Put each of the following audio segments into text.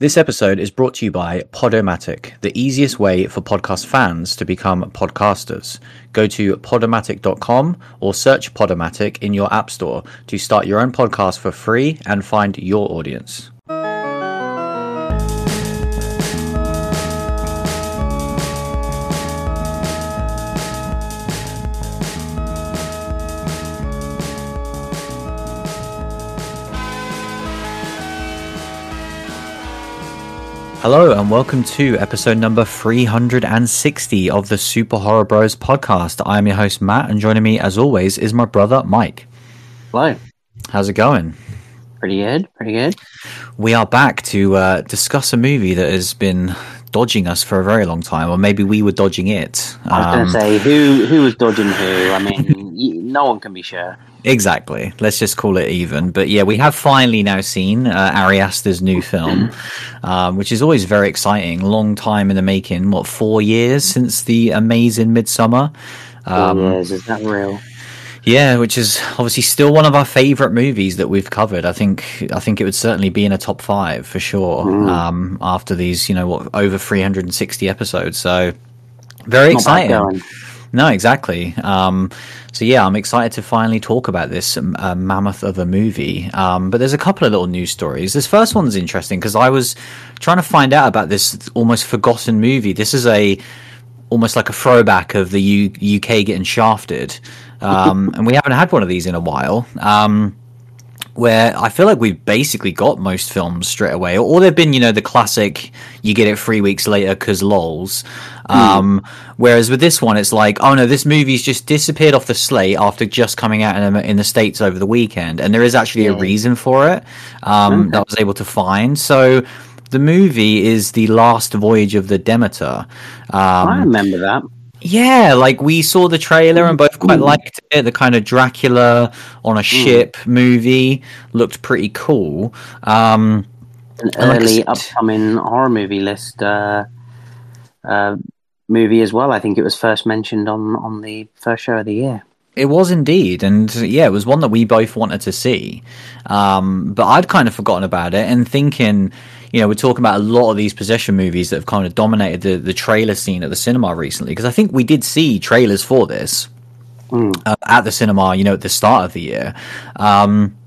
This episode is brought to you by Podomatic, the easiest way for podcast fans to become podcasters. Go to podomatic.com or search Podomatic in your app store to start your own podcast for free and find your audience. Hello and welcome to episode number 360 of the Super Horror Bros podcast. I am your host Matt and joining me as always is my brother Mike. Hello. How's it going? Pretty good, pretty good. We are back to uh, discuss a movie that has been dodging us for a very long time, or maybe we were dodging it. I was Um, going to say who who was dodging who. I mean, no one can be sure. Exactly. Let's just call it even. But yeah, we have finally now seen uh, Ari Aster's new film, um, which is always very exciting. Long time in the making. What four years since the amazing Midsommar? Four Um, years is that real? Yeah, which is obviously still one of our favorite movies that we've covered. I think I think it would certainly be in a top five for sure. Mm. Um, after these, you know, what over 360 episodes, so very Not exciting. No, exactly. Um, so yeah, I'm excited to finally talk about this um, uh, mammoth of a movie. Um, but there's a couple of little news stories. This first one's interesting because I was trying to find out about this almost forgotten movie. This is a almost like a throwback of the U- UK getting shafted, um, and we haven't had one of these in a while. Um, where I feel like we've basically got most films straight away, or they've been, you know, the classic, you get it three weeks later because lols. Um, whereas with this one, it's like, oh no, this movie's just disappeared off the slate after just coming out in, the- in the States over the weekend. And there is actually a reason for it, um, that I was able to find. So the movie is The Last Voyage of the Demeter. Um, I remember that. yeah, like we saw the trailer and both quite liked it. The kind of Dracula on a ship movie looked pretty cool. Um, An I like early upcoming horror movie list uh, uh, movie as well. I think it was first mentioned on on the first show of the year. it was indeed, and yeah, it was one that we both wanted to see. Um, but I'd kind of forgotten about it and thinking, you know, we're talking about a lot of these possession movies that have kind of dominated the, the trailer scene at the cinema recently. Because I think we did see trailers for this. uh, at the cinema, you know, at the start of the year. Um,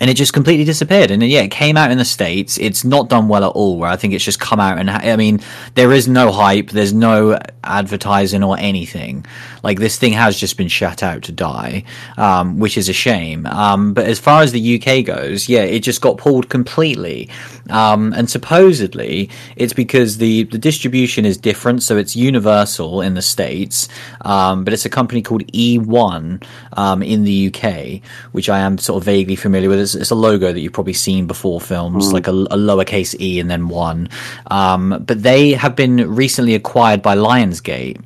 and it just completely disappeared. And uh, yeah, it came out in the States. It's not done well at all, where I think it's just come out and, I mean, there is no hype, there's no advertising or anything. Like, this thing has just been shut out to die, um, which is a shame. Um, but as far as the UK goes, yeah, it just got pulled completely. Um, and supposedly, it's because the, the distribution is different, so it's universal in the States, um, but it's a company called E1 um, in the UK, which I am sort of vaguely familiar with. It's, it's a logo that you've probably seen before films, like a, a lowercase e and then one. Um, but they have been recently acquired by Lionsgate.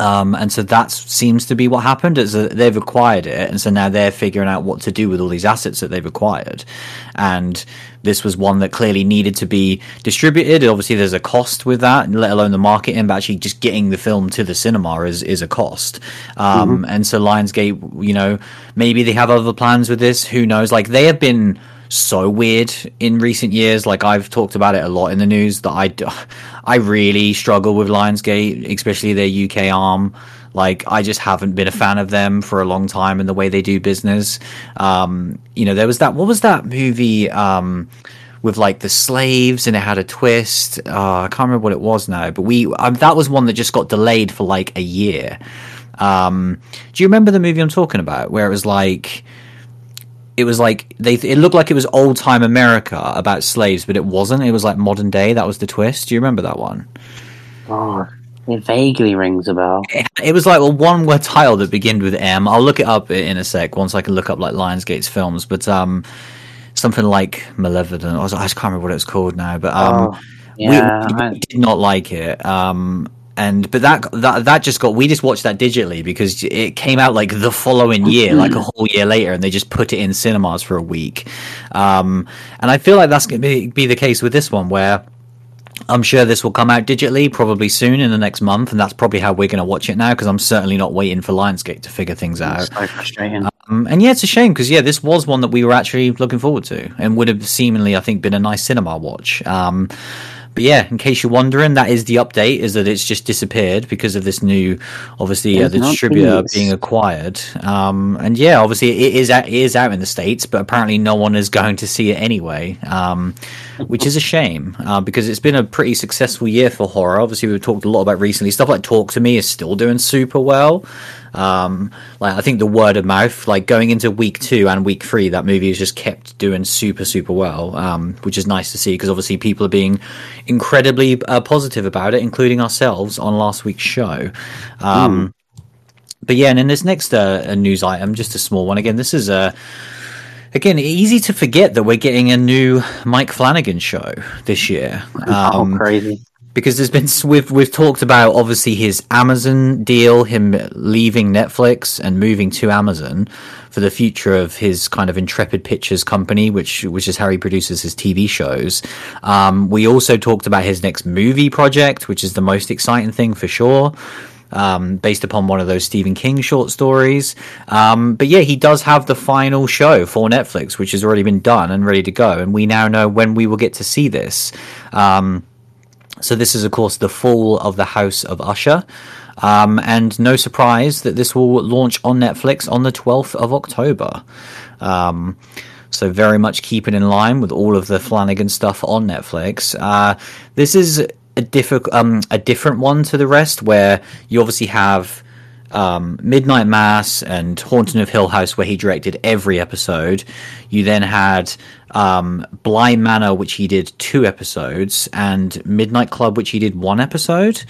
Um, and so that seems to be what happened is that they've acquired it, and so now they're figuring out what to do with all these assets that they've acquired. And this was one that clearly needed to be distributed. Obviously, there's a cost with that, let alone the marketing, but actually just getting the film to the cinema is is a cost. Um, And so Lionsgate, you know, maybe they have other plans with this. Who knows? Like they have been so weird in recent years. Like I've talked about it a lot in the news that I, I really struggle with Lionsgate, especially their UK arm. Like I just haven't been a fan of them for a long time and the way they do business. Um, you know, there was that. What was that movie? Um, with like the slaves and it had a twist. Uh, I can't remember what it was now, but we um, that was one that just got delayed for like a year. Um, do you remember the movie I'm talking about where it was like it was like they it looked like it was old time America about slaves, but it wasn't. It was like modern day. That was the twist. Do you remember that one? Oh, it vaguely rings a bell. It, it was like a one word title that began with M. I'll look it up in a sec once I can look up like Lionsgate's films, but um, something like Malevolent. I, was, I just can't remember what it was called now, but um, Oh, we, yeah, we I- did not like it. Um, and but that that that just got we just watched that digitally because it came out like the following year, like a whole year later, and they just put it in cinemas for a week. Um, and I feel like that's going to be, be the case with this one, where I'm sure this will come out digitally probably soon in the next month, and that's probably how we're going to watch it now because I'm certainly not waiting for Lionsgate to figure things out. so frustrating. Um, and yeah, it's a shame because yeah, this was one that we were actually looking forward to and would have seemingly, I think, been a nice cinema watch. Um, but yeah, in case you're wondering, that is the update: is that it's just disappeared because of this new, obviously, uh, the distributor being acquired. Um, and yeah, obviously, it is out, it is out in the states, but apparently, no one is going to see it anyway, um, which is a shame uh, because it's been a pretty successful year for horror. Obviously, we've talked a lot about recently stuff like Talk to Me is still doing super well. Um, like I think the word of mouth, like going into week two and week three, that movie has just kept doing super, super well, um, which is nice to see because obviously people are being incredibly uh, positive about it, including ourselves on last week's show. Um, mm. But yeah, and in this next uh, news item, just a small one. Again, this is a uh, again easy to forget that we're getting a new Mike Flanagan show this year. oh, um, crazy! Because there's been we've we've talked about obviously his Amazon deal, him leaving Netflix and moving to Amazon for the future of his kind of Intrepid Pictures company, which which is how he produces his TV shows. Um, we also talked about his next movie project, which is the most exciting thing for sure. Um, based upon one of those Stephen King short stories. Um, but yeah, he does have the final show for Netflix, which has already been done and ready to go. And we now know when we will get to see this. Um, so this is, of course, the fall of the House of Usher. Um, and no surprise that this will launch on Netflix on the 12th of October. Um, so very much keeping in line with all of the Flanagan stuff on Netflix. Uh, this is a, diffi- um, a different one to the rest, where you obviously have um, Midnight Mass and Haunting of Hill House, where he directed every episode. You then had um, Bly Manor, which he did two episodes, and Midnight Club, which he did one episode.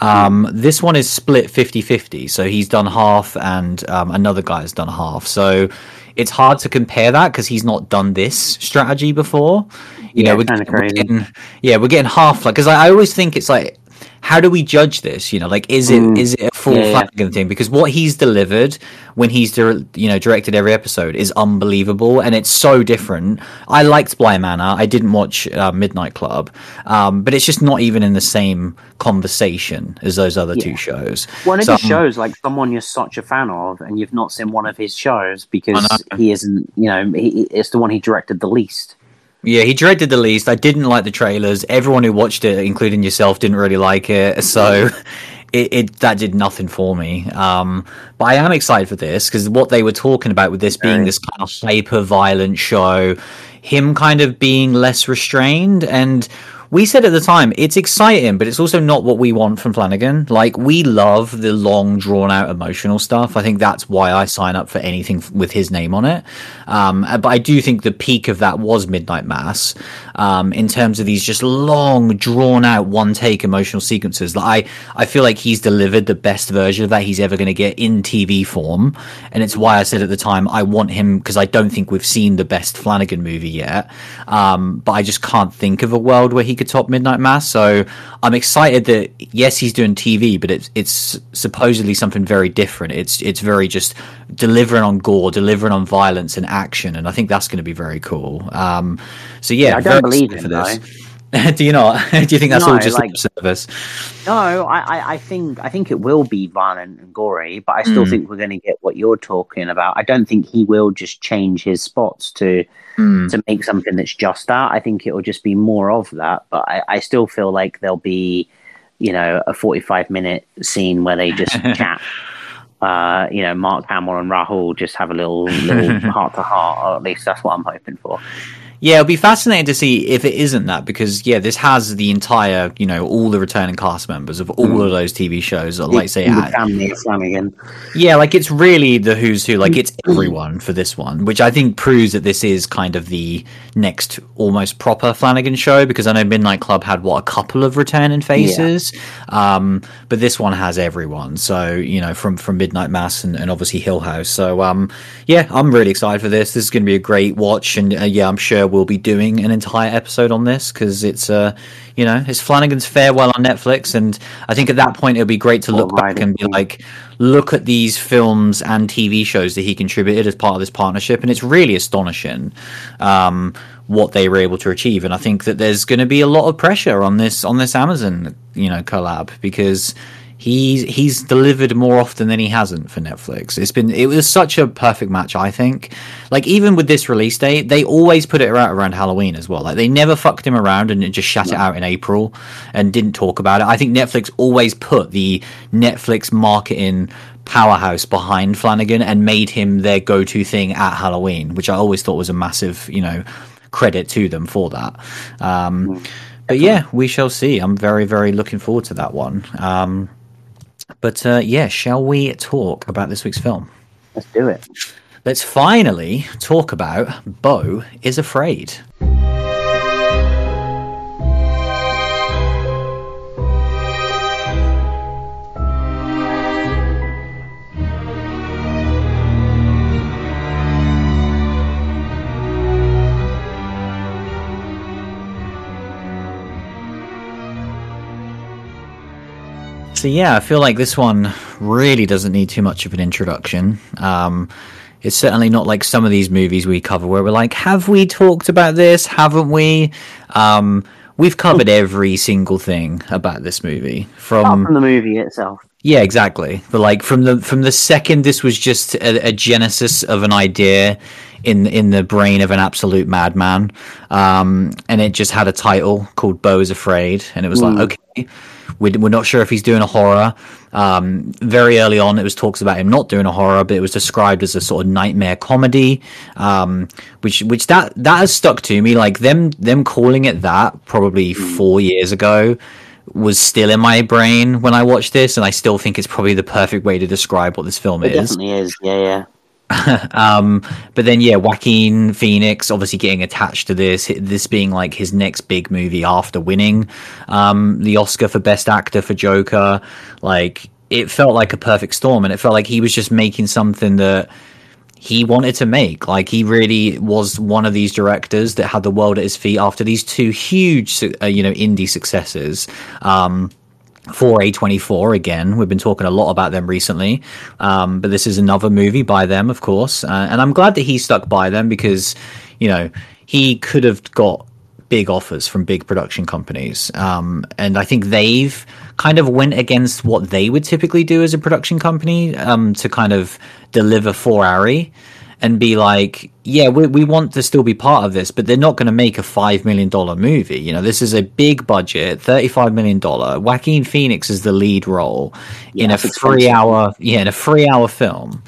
Um, this one is split 50 50. So he's done half, and um, another guy has done half. So it's hard to compare that because he's not done this strategy before. You yeah, know, we're, we're getting, yeah, we're getting half like because I, I always think it's like how do we judge this? You know, like is it mm. is it a full yeah, Flanagan yeah. thing? Because what he's delivered when he's di- you know directed every episode is unbelievable, and it's so different. I liked Bly Manor. I didn't watch uh, Midnight Club, um, but it's just not even in the same conversation as those other yeah. two shows. One of so, his shows, like someone you're such a fan of, and you've not seen one of his shows because he isn't. You know, he, it's the one he directed the least. Yeah, he directed the least. I didn't like the trailers. Everyone who watched it, including yourself, didn't really like it. So it, it that did nothing for me. Um, but I am excited for this because what they were talking about with this being this kind of hyper violent show, him kind of being less restrained and we said at the time it's exciting, but it's also not what we want from Flanagan. Like we love the long, drawn out, emotional stuff. I think that's why I sign up for anything with his name on it. Um, but I do think the peak of that was Midnight Mass, um, in terms of these just long, drawn out, one take emotional sequences. Like I, I feel like he's delivered the best version of that he's ever going to get in TV form, and it's why I said at the time I want him because I don't think we've seen the best Flanagan movie yet. Um, but I just can't think of a world where he could top Midnight Mass. So I'm excited that yes, he's doing TV, but it's it's supposedly something very different. It's it's very just delivering on gore, delivering on violence and action, and I think that's going to be very cool. Um, so yeah, yeah I don't believe in for this. do you not? do you think that's no, all just like, service? No, I, I think I think it will be violent and gory, but I still mm. think we're going to get what you're talking about. I don't think he will just change his spots to mm. to make something that's just that. I think it will just be more of that. But I, I still feel like there'll be, you know, a 45 minute scene where they just chat. Uh, you know, Mark Hamill and Rahul just have a little little heart to heart, or at least that's what I'm hoping for. Yeah, it'll be fascinating to see if it isn't that because yeah, this has the entire you know all the returning cast members of all mm. of those TV shows. Like say, the family Flanagan. Yeah, like it's really the who's who. Like it's everyone for this one, which I think proves that this is kind of the next almost proper Flanagan show because I know Midnight Club had what a couple of returning faces, yeah. um, but this one has everyone. So you know from from Midnight Mass and, and obviously Hill House. So um, yeah, I'm really excited for this. This is going to be a great watch, and uh, yeah, I'm sure we'll be doing an entire episode on this because it's uh, you know, it's Flanagan's farewell on Netflix, and I think at that point it'll be great to look oh, back and be like, look at these films and TV shows that he contributed as part of this partnership, and it's really astonishing. Um, what they were able to achieve. And I think that there's going to be a lot of pressure on this on this Amazon, you know, collab because he's he's delivered more often than he hasn't for Netflix. It's been it was such a perfect match, I think. Like even with this release date, they always put it out around Halloween as well. Like they never fucked him around and just shut it out in April and didn't talk about it. I think Netflix always put the Netflix marketing powerhouse behind Flanagan and made him their go-to thing at Halloween, which I always thought was a massive, you know, credit to them for that. Um, but yeah, we shall see. I'm very, very looking forward to that one. Um, but uh, yeah, shall we talk about this week's film? Let's do it. Let's finally talk about Beau is Afraid. So yeah, I feel like this one really doesn't need too much of an introduction. Um, it's certainly not like some of these movies we cover where we're like, have we talked about this? Haven't we? Um, we've covered every single thing about this movie from, from the movie itself. Yeah, exactly. But like from the from the second this was just a, a, genesis of an idea in in the brain of an absolute madman, um, and it just had a title called "Beau is Afraid," and it was mm. like, okay, we're, not sure if he's doing a horror. Um, very early on, it was talks about him not doing a horror, but it was described as a sort of nightmare comedy, um, which which that that has stuck to me. Like them them calling it that probably four years ago was still in my brain when I watched this, and I still think it's probably the perfect way to describe what this film it is. Definitely is, yeah, yeah. um, but then yeah, Joaquin Phoenix obviously getting attached to this, this being like his next big movie after winning um, the Oscar for Best Actor for Joker. Like it felt like a perfect storm, and it felt like he was just making something that he wanted to make. Like he really was one of these directors that had the world at his feet after these two huge, uh, you know, indie successes. Um, for A24 again. We've been talking a lot about them recently, um, but this is another movie by them, of course. Uh, and I'm glad that he stuck by them because, you know, he could have got big offers from big production companies. Um, and I think they've kind of went against what they would typically do as a production company um, to kind of deliver for Ari and be like, yeah, we, we want to still be part of this, but they're not going to make a $5 million movie. You know, this is a big budget, $35 million. Joaquin Phoenix is the lead role yeah, in a three hour, yeah, in a three hour film.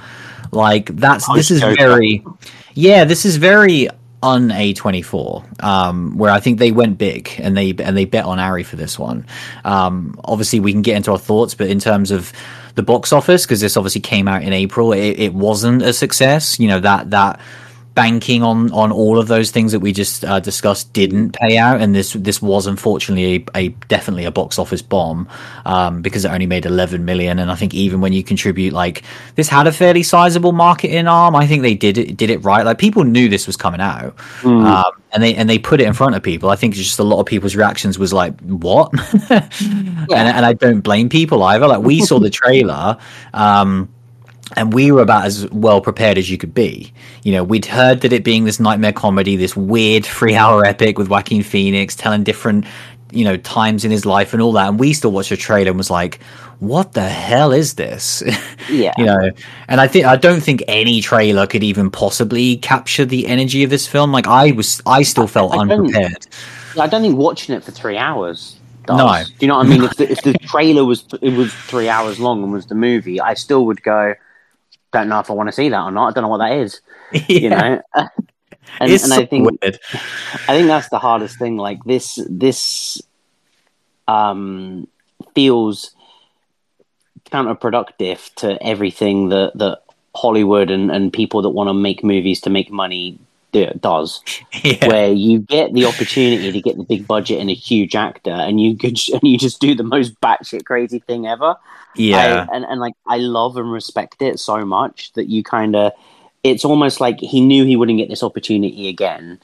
Like that's, this is very, yeah, this is very on A24, um, where I think they went big and they, and they bet on Ari for this one. Um, obviously we can get into our thoughts, but in terms of, the box office because this obviously came out in April. It, it wasn't a success. You know that that banking on on all of those things that we just uh, discussed didn't pay out, and this this was unfortunately a, a definitely a box office bomb um, because it only made 11 million. And I think even when you contribute like this had a fairly sizable marketing arm, I think they did it did it right. Like people knew this was coming out, mm. um, and they and they put it in front of people. I think just a lot of people's reactions was like, "What?" yeah. and, and I don't blame people either. Like we saw the trailer. Um, and we were about as well prepared as you could be. You know, we'd heard that it being this nightmare comedy, this weird three hour epic with Joaquin Phoenix telling different, you know, times in his life and all that. And we still watched the trailer and was like, what the hell is this? Yeah. you know, and I think, I don't think any trailer could even possibly capture the energy of this film. Like, I was, I still felt I, I unprepared. I don't think watching it for three hours does. No. Do you know what I mean? if, the, if the trailer was, it was three hours long and was the movie, I still would go, don't know if I want to see that or not. I don't know what that is. Yeah. You know, and, and so I think weird. I think that's the hardest thing. Like this, this um, feels counterproductive to everything that that Hollywood and, and people that want to make movies to make money do, does. Yeah. Where you get the opportunity to get the big budget and a huge actor, and you could and you just do the most batshit crazy thing ever. Yeah, I, and and like I love and respect it so much that you kind of, it's almost like he knew he wouldn't get this opportunity again,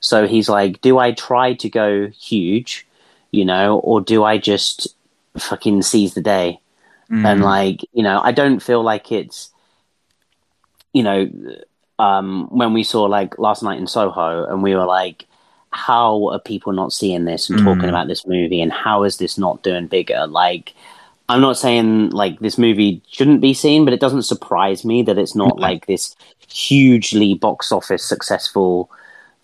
so he's like, do I try to go huge, you know, or do I just fucking seize the day? Mm. And like, you know, I don't feel like it's, you know, um, when we saw like last night in Soho, and we were like, how are people not seeing this and mm. talking about this movie, and how is this not doing bigger? Like, I'm not saying like this movie shouldn't be seen, but it doesn't surprise me that it's not like this hugely box office successful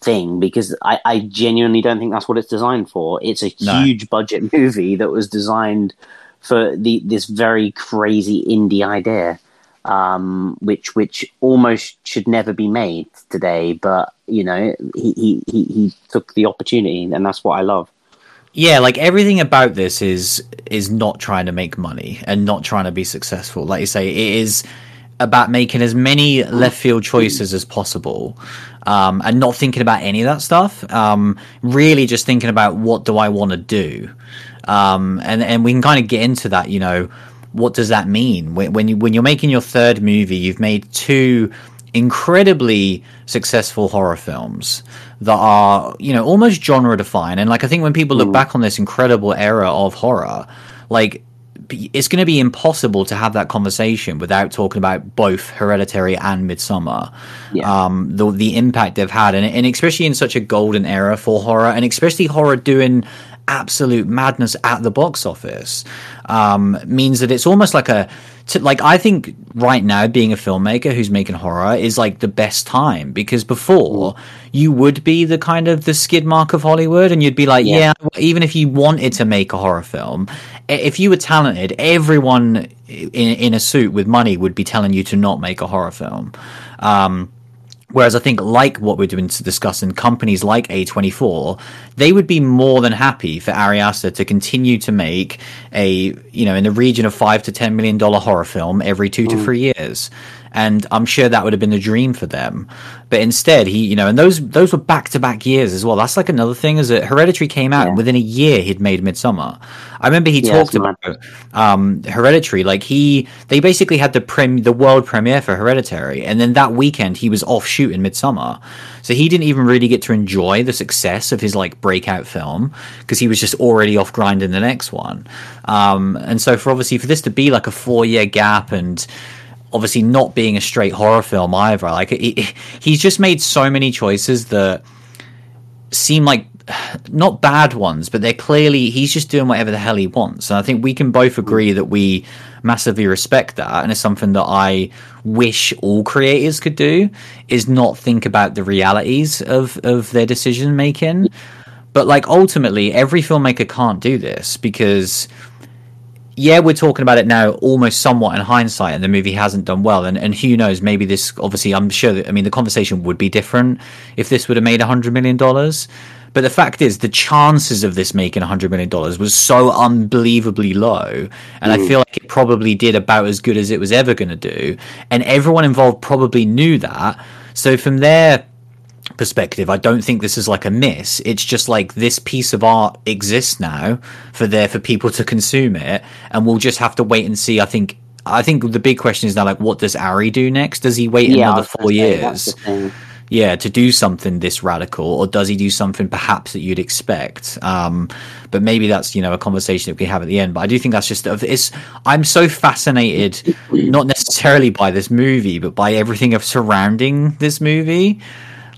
thing because I, I genuinely don't think that's what it's designed for. It's a No. huge budget movie that was designed for the this very crazy indie idea, um, which which almost should never be made today. But you know, he, he, he, he took the opportunity, and that's what I love. Yeah, like everything about this is is not trying to make money and not trying to be successful. Like you say, it is about making as many left field choices as possible, um, and not thinking about any of that stuff. Um, really, just thinking about what do I want to do, um, and and we can kind of get into that. You know, what does that mean when when you when you're making your third movie? You've made two incredibly successful horror films that are you know almost genre defined and like i think when people look back on this incredible era of horror like it's going to be impossible to have that conversation without talking about both hereditary and midsommar Yeah. um the the impact they've had. And, and especially in such a golden era for horror and especially horror doing absolute madness at the box office um, means that it's almost like a to, like I think right now being a filmmaker who's making horror is like the best time because before you would be the kind of the skid mark of Hollywood and you'd be like yeah. Yeah. even if you wanted to make a horror film if you were talented everyone in, in a suit with money would be telling you to not make a horror film um, Whereas I think, like what we're doing to discuss in companies like A24, they would be more than happy for Ari Aster to continue to make a, you know, in the region of five to ten million dollar horror film every two to mm. three years. And I'm sure that would have been a dream for them. But instead, he, you know, and those those were back to back years as well. That's like another thing is that Hereditary came out Yeah. and within a year he'd made Midsommar. I remember he Yeah, talked about um, Hereditary. Like he, they basically had the prem, the world premiere for Hereditary, and then that weekend he was off shooting Midsommar, so he didn't even really get to enjoy the success of his like breakout film because he was just already off grinding the next one. Um, and so for obviously for this to be like a four year gap and obviously not being a straight horror film either, like he, he's just made so many choices that seem like not bad ones, but they're clearly he's just doing whatever the hell he wants. And I think we can both agree that we massively respect that, and it's something that I wish all creators could do is not think about the realities of of their decision making. But like ultimately, every filmmaker can't do this because yeah, we're talking about it now almost somewhat in hindsight, and the movie hasn't done well. And, and who knows, maybe this, obviously, I'm sure that, I mean, the conversation would be different if this would have made $100 million. But the fact is, the chances of this making $100 million was so unbelievably low. And I feel like it probably did about as good as it was ever going to do. And everyone involved probably knew that. So from their perspective, I don't think this is like a miss. It's just like this piece of art exists now for there for people to consume it, and we'll just have to wait and see. I think. I think the big question is now, like, what does Ari do next? Does he wait Yeah, another four years? yeah, to do something this radical, or does he do something perhaps that you'd expect? Um, but maybe that's you know a conversation that we have at the end. But I do think that's just it's. I'm so fascinated, not necessarily by this movie, but by everything of surrounding this movie.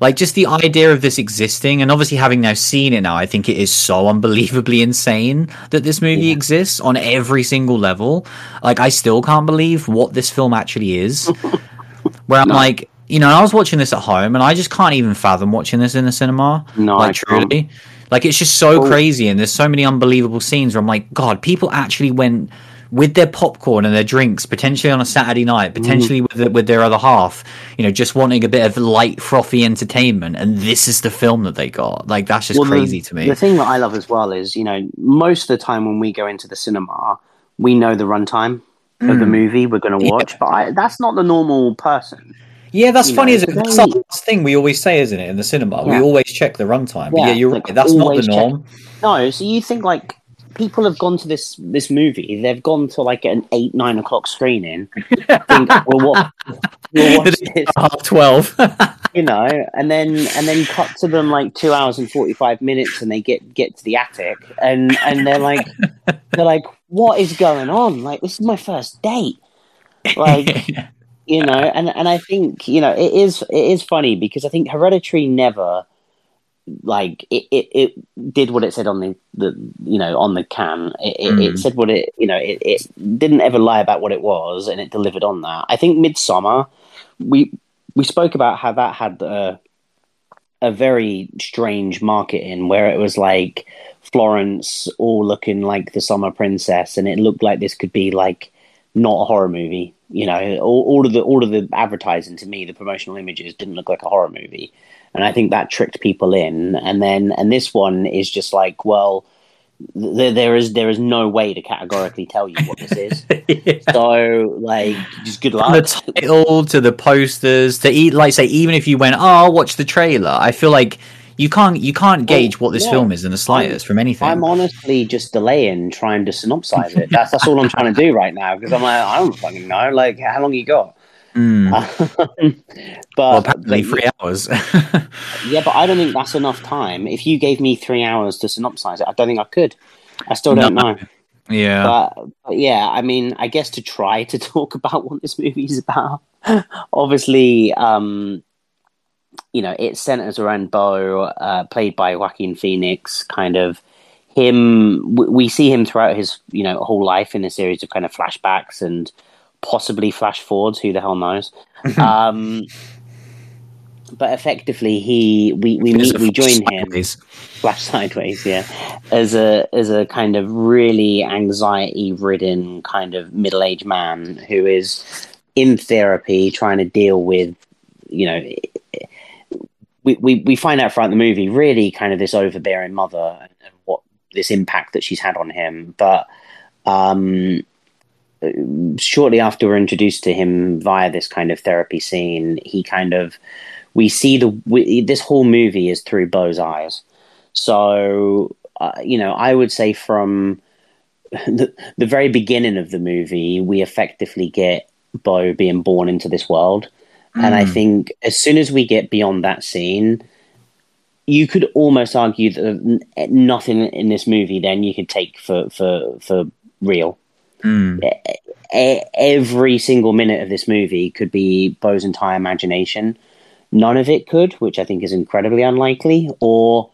Like just the idea of this existing, and obviously having now seen it now, I think it is so unbelievably insane that this movie exists on every single level. Like I still can't believe what this film actually is where I'm like, you know, I was watching this at home and I just can't even fathom watching this in the cinema. No, like truly. Like it's just so Well- crazy and there's so many unbelievable scenes where I'm like, God, people actually went with their popcorn and their drinks, potentially on a Saturday night, potentially with the, with their other half, you know, just wanting a bit of light, frothy entertainment, and this is the film that they got. Like that's just Well, the- crazy to me. The thing that I love as well is, you know, most of the time when we go into the cinema, we know the runtime of Hmm. the movie we're going to watch, but I, that's not the normal person. yeah, that's you funny, know, isn't it? That's the last thing we always say, isn't it? In the cinema, we always check the runtime. Yeah, yeah, you're right. That's not the always check- norm. No, so you think like people have gone to this this movie, they've gone to like an eight nine o'clock screening. think, well, what? We'll watch this, Half twelve. you know, and then and then cut to them like two hours and forty five minutes, and they get get to the attic, and and they're like they're like, what is going on? Like this is my first date, like. you know and and i think you know it is it is funny because i think hereditary never like it, it, it did what it said on the, the you know on the can. It, it, mm. it said what it you know it, it didn't ever lie about what it was and it delivered on that. I think midsommar we we spoke about how that had a, a very strange marketing where it was like florence all looking like the summer princess and it looked like this could be like not a horror movie you know. All, all of the all of the advertising to me the promotional images didn't look like a horror movie and I think that tricked people in. And then and this one is just like, well, there, there is there is no way to categorically tell you what this is. yeah. So like, just good luck. From the title to the posters to eat, like say, even if you went, oh, I'll watch the trailer. I feel like you can't you can't gauge well, what this yeah, film is in the slightest I'm, from anything. I'm honestly just delaying trying to synopsize it. That's that's all I'm trying to do right now because I'm like I don't fucking know. Like how long you got? Mm. but well, apparently three hours. yeah, but I don't think that's enough time. If you gave me three hours to synopsize it, I don't think I could. I still don't no. know. Yeah. But, but, yeah, I mean, I guess to try to talk about what this movie is about, obviously, um, you know, it centers around Beau, uh, played by Joaquin Phoenix, kind of him. We see him throughout his, you know, whole life in a series of kind of flashbacks and possibly flash forwards. Who the hell knows? um, but effectively, he we we meet, we join sideways. him flash sideways, yeah, as a as a kind of really anxiety ridden kind of middle aged man who is in therapy trying to deal with you know. We, we, we find out throughout the movie really kind of this overbearing mother and, and what this impact that she's had on him but um, shortly after we're introduced to him via this kind of therapy scene, he kind of we see the we, this whole movie is through Beau's eyes. So uh, you know, I would say from the, the very beginning of the movie, we effectively get Beau being born into this world, mm. and I hmm. think as soon as we get beyond that scene. You could almost argue that nothing in this movie then you could take for, for, for real Mm. Every single minute of this movie could be Beau's entire imagination. None of it could, which I think is incredibly unlikely, or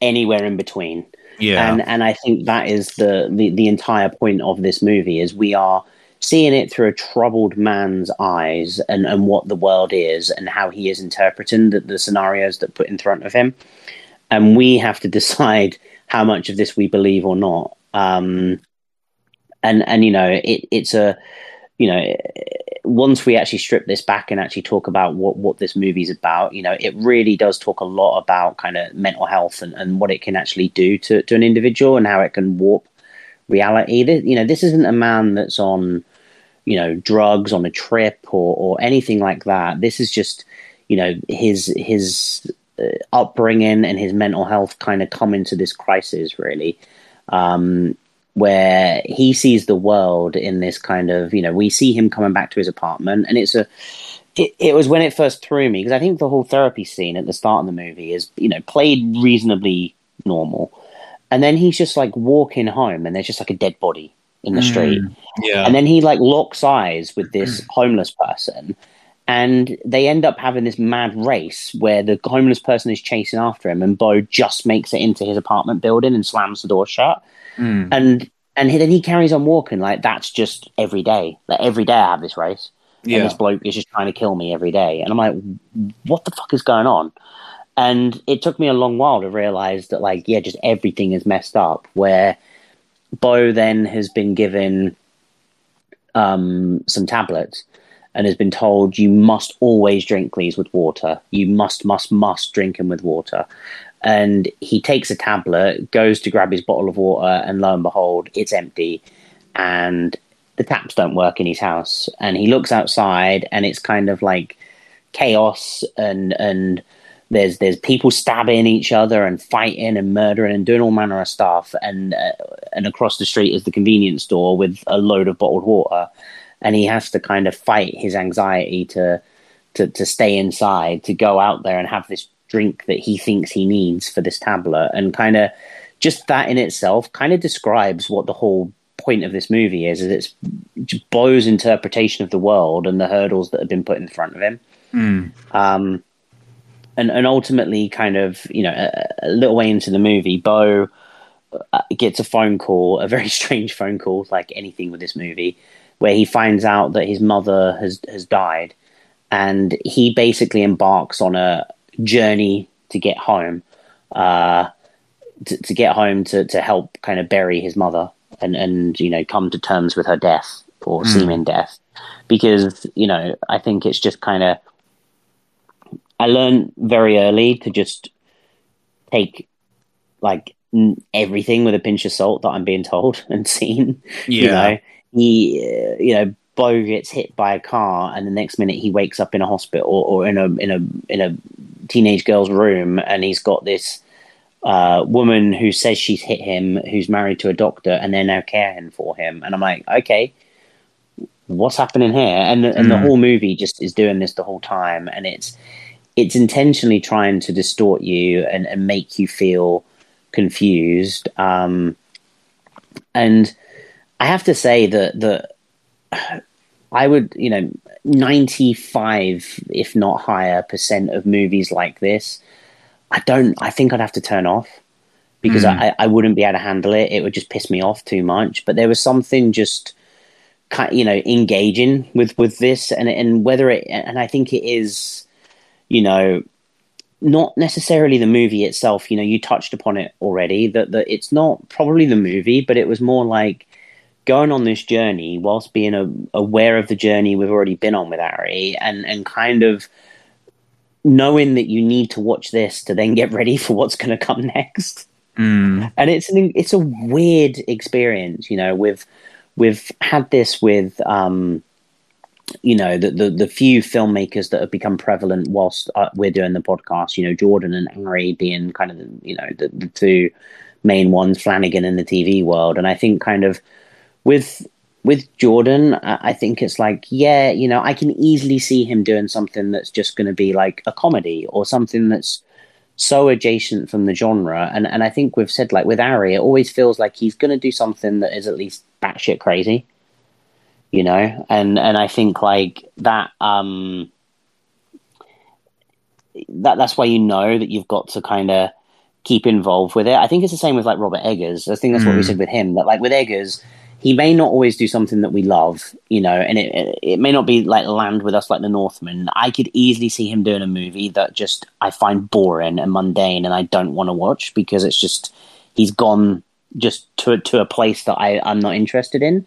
anywhere in between. Yeah, and and I think that is the, the the entire point of this movie is we are seeing it through a troubled man's eyes and, and what the world is and how he is interpreting the, the scenarios that put in front of him. And we have to decide how much of this we believe or not. Um, and and you know it, it's a you know once we actually strip this back and actually talk about what what this movie's about you know it really does talk a lot about kind of mental health and, and what it can actually do to, to an individual and how it can warp reality. This, you know this isn't a man that's on you know drugs on a trip or or anything like that. This is just you know his his uh, upbringing and his mental health kind of come into this crisis really. Um, where he sees the world in this kind of you know we see him coming back to his apartment and it's a it, it was when it first threw me because i think the whole therapy scene at the start of the movie is you know played reasonably normal. And then he's just like walking home and there's just like a dead body in the mm, street. Yeah. And then he like locks eyes with this homeless person and they end up having this mad race where the homeless person is chasing after him and beau just makes it into his apartment building and slams the door shut Mm. And and then he carries on walking like that's just every day. Like every day I have this race. Yeah. And this bloke is just trying to kill me every day. And I'm like, what the fuck is going on? And it took me a long while to realize that, like, yeah, just everything is messed up. Where Beau then has been given um, some tablets and has been told you must always drink these with water. You must, must, must drink them with water and he takes a tablet, goes to grab his bottle of water, and lo and behold, it's empty, and the taps don't work in his house. And he looks outside, and it's kind of like chaos, and and there's there's people stabbing each other and fighting and murdering and doing all manner of stuff. And uh, and across the street is the convenience store with a load of bottled water, and he has to kind of fight his anxiety to to to stay inside, to go out there and have this drink that he thinks he needs for this tablet and kind of just that in itself kind of describes what the whole point of this movie is is it's Beau's interpretation of the world and the hurdles that have been put in front of him mm. um, and and ultimately, kind of, you know, a, a little way into the movie, Beau uh, gets a phone call, a very strange phone call, like anything with this movie, where he finds out that his mother has has died, and he basically embarks on a journey to get home, uh, to, to get home to to help kind of bury his mother and and you know come to terms with her death or mm. seeming death, because you know I think it's just kind of I learned very early to just take like everything with a pinch of salt that I'm being told and seen. Yeah. You know, he, uh, you know, Beau gets hit by a car, and the next minute he wakes up in a hospital or, or in a in a in a teenage girl's room, and he's got this uh, woman who says she's hit him, who's married to a doctor, and they're now caring for him. And I'm like, okay, what's happening here? And and mm. the whole movie just is doing this the whole time, and it's it's intentionally trying to distort you and, and make you feel confused. Um, and I have to say that that I would, you know, ninety five, if not higher, percent of movies like this, I don't. I think I'd have to turn off because mm. I, I wouldn't be able to handle it. It would just piss me off too much. But there was something just, you know, engaging with with this, and and whether it, and I think it is, you know, not necessarily the movie itself. You know, you touched upon it already. That that it's not probably the movie, but it was more like going on this journey whilst being a, aware of the journey we've already been on with Ari, and and kind of knowing that you need to watch this to then get ready for what's going to come next. Mm. And it's an it's a weird experience. You know, we've we've had this with. Um, you know the, the, the few filmmakers that have become prevalent whilst uh, we're doing the podcast you know jordan and Ari being kind of the, you know the, the two main ones flanagan in the tv world and i think kind of with with jordan i think it's like yeah you know i can easily see him doing something that's just going to be like a comedy or something that's so adjacent from the genre and and i think we've said like with Ari, it always feels like he's going to do something that is at least batshit crazy you know, and and I think like that um that that's why you know that you've got to kind of keep involved with it. I think it's the same with like Robert Eggers. I think that's mm. what we hmm. said with him. That like with Eggers, he may not always do something that we love, you know, and it it may not be like land with us like the Northman. I could easily see him doing a movie that just I find boring and mundane, and I don't want to watch because it's just he's gone just to to a place that I I'm not interested in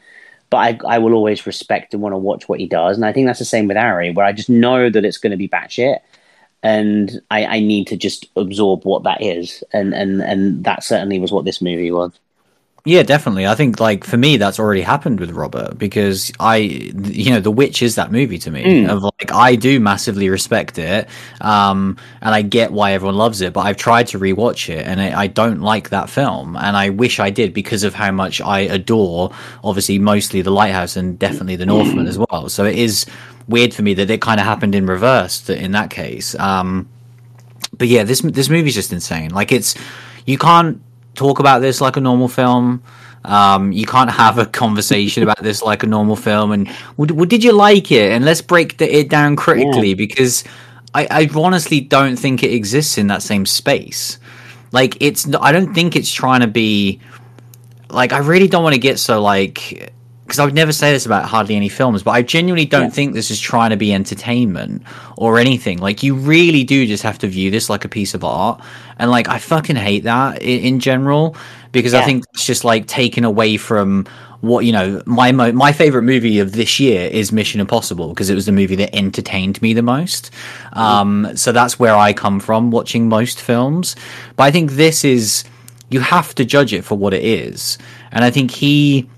but I, I will always respect and want to watch what he does. And I think that's the same with Ari, where I just know that it's going to be batshit, and I, I need to just absorb what that is. And and and that certainly was what this movie was. Yeah, definitely. I think like for me, that's already happened with Robert because I, you know, The Witch is that movie to me. Mm. Of like, I do massively respect it, um, and I get why everyone loves it. But I've tried to rewatch it, and I, I don't like that film, and I wish I did because of how much I adore, obviously, mostly The Lighthouse and definitely The Northman as well. So it is weird for me that it kind of happened in reverse in that case. Um, but yeah, this this movie's just insane. Like it's you can't talk about this like a normal film. Um, you can't have a conversation about this like a normal film. And well, did you like it? And let's break the, it down critically yeah. because I, I honestly don't think it exists in that same space. Like it's, I don't think it's trying to be like I really don't want to get so like because I would never say this about hardly any films, but I genuinely don't yeah. think this is trying to be entertainment or anything. Like, you really do just have to view this like a piece of art. And, like, I fucking hate that in, in general because yeah. I think it's just like taken away from what, you know, my, my favorite movie of this year is Mission Impossible because it was the movie that entertained me the most. Um, so that's where I come from watching most films. But I think this is, you have to judge it for what it is. And I think he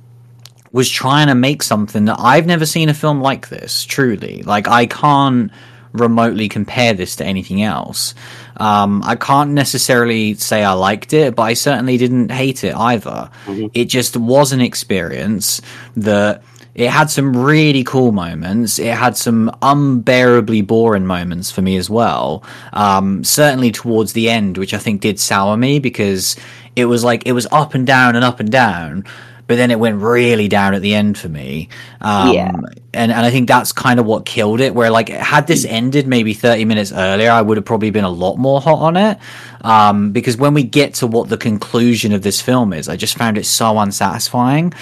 was trying to make something that I've never seen a film like this, truly. Like, I can't remotely compare this to anything else. Um, I can't necessarily say I liked it, but I certainly didn't hate it either. Mm-hmm. It just was an experience that it had some really cool moments. It had some unbearably boring moments for me as well. Um, certainly towards the end, which I think did sour me because it was like it was up and down and up and down but then it went really down at the end for me. Um, Yeah. and, and I think that's kind of what killed it. Where like had this ended maybe 30 minutes earlier, I would have probably been a lot more hot on it. Um, because when we get to what the conclusion of this film is, I just found it so unsatisfying.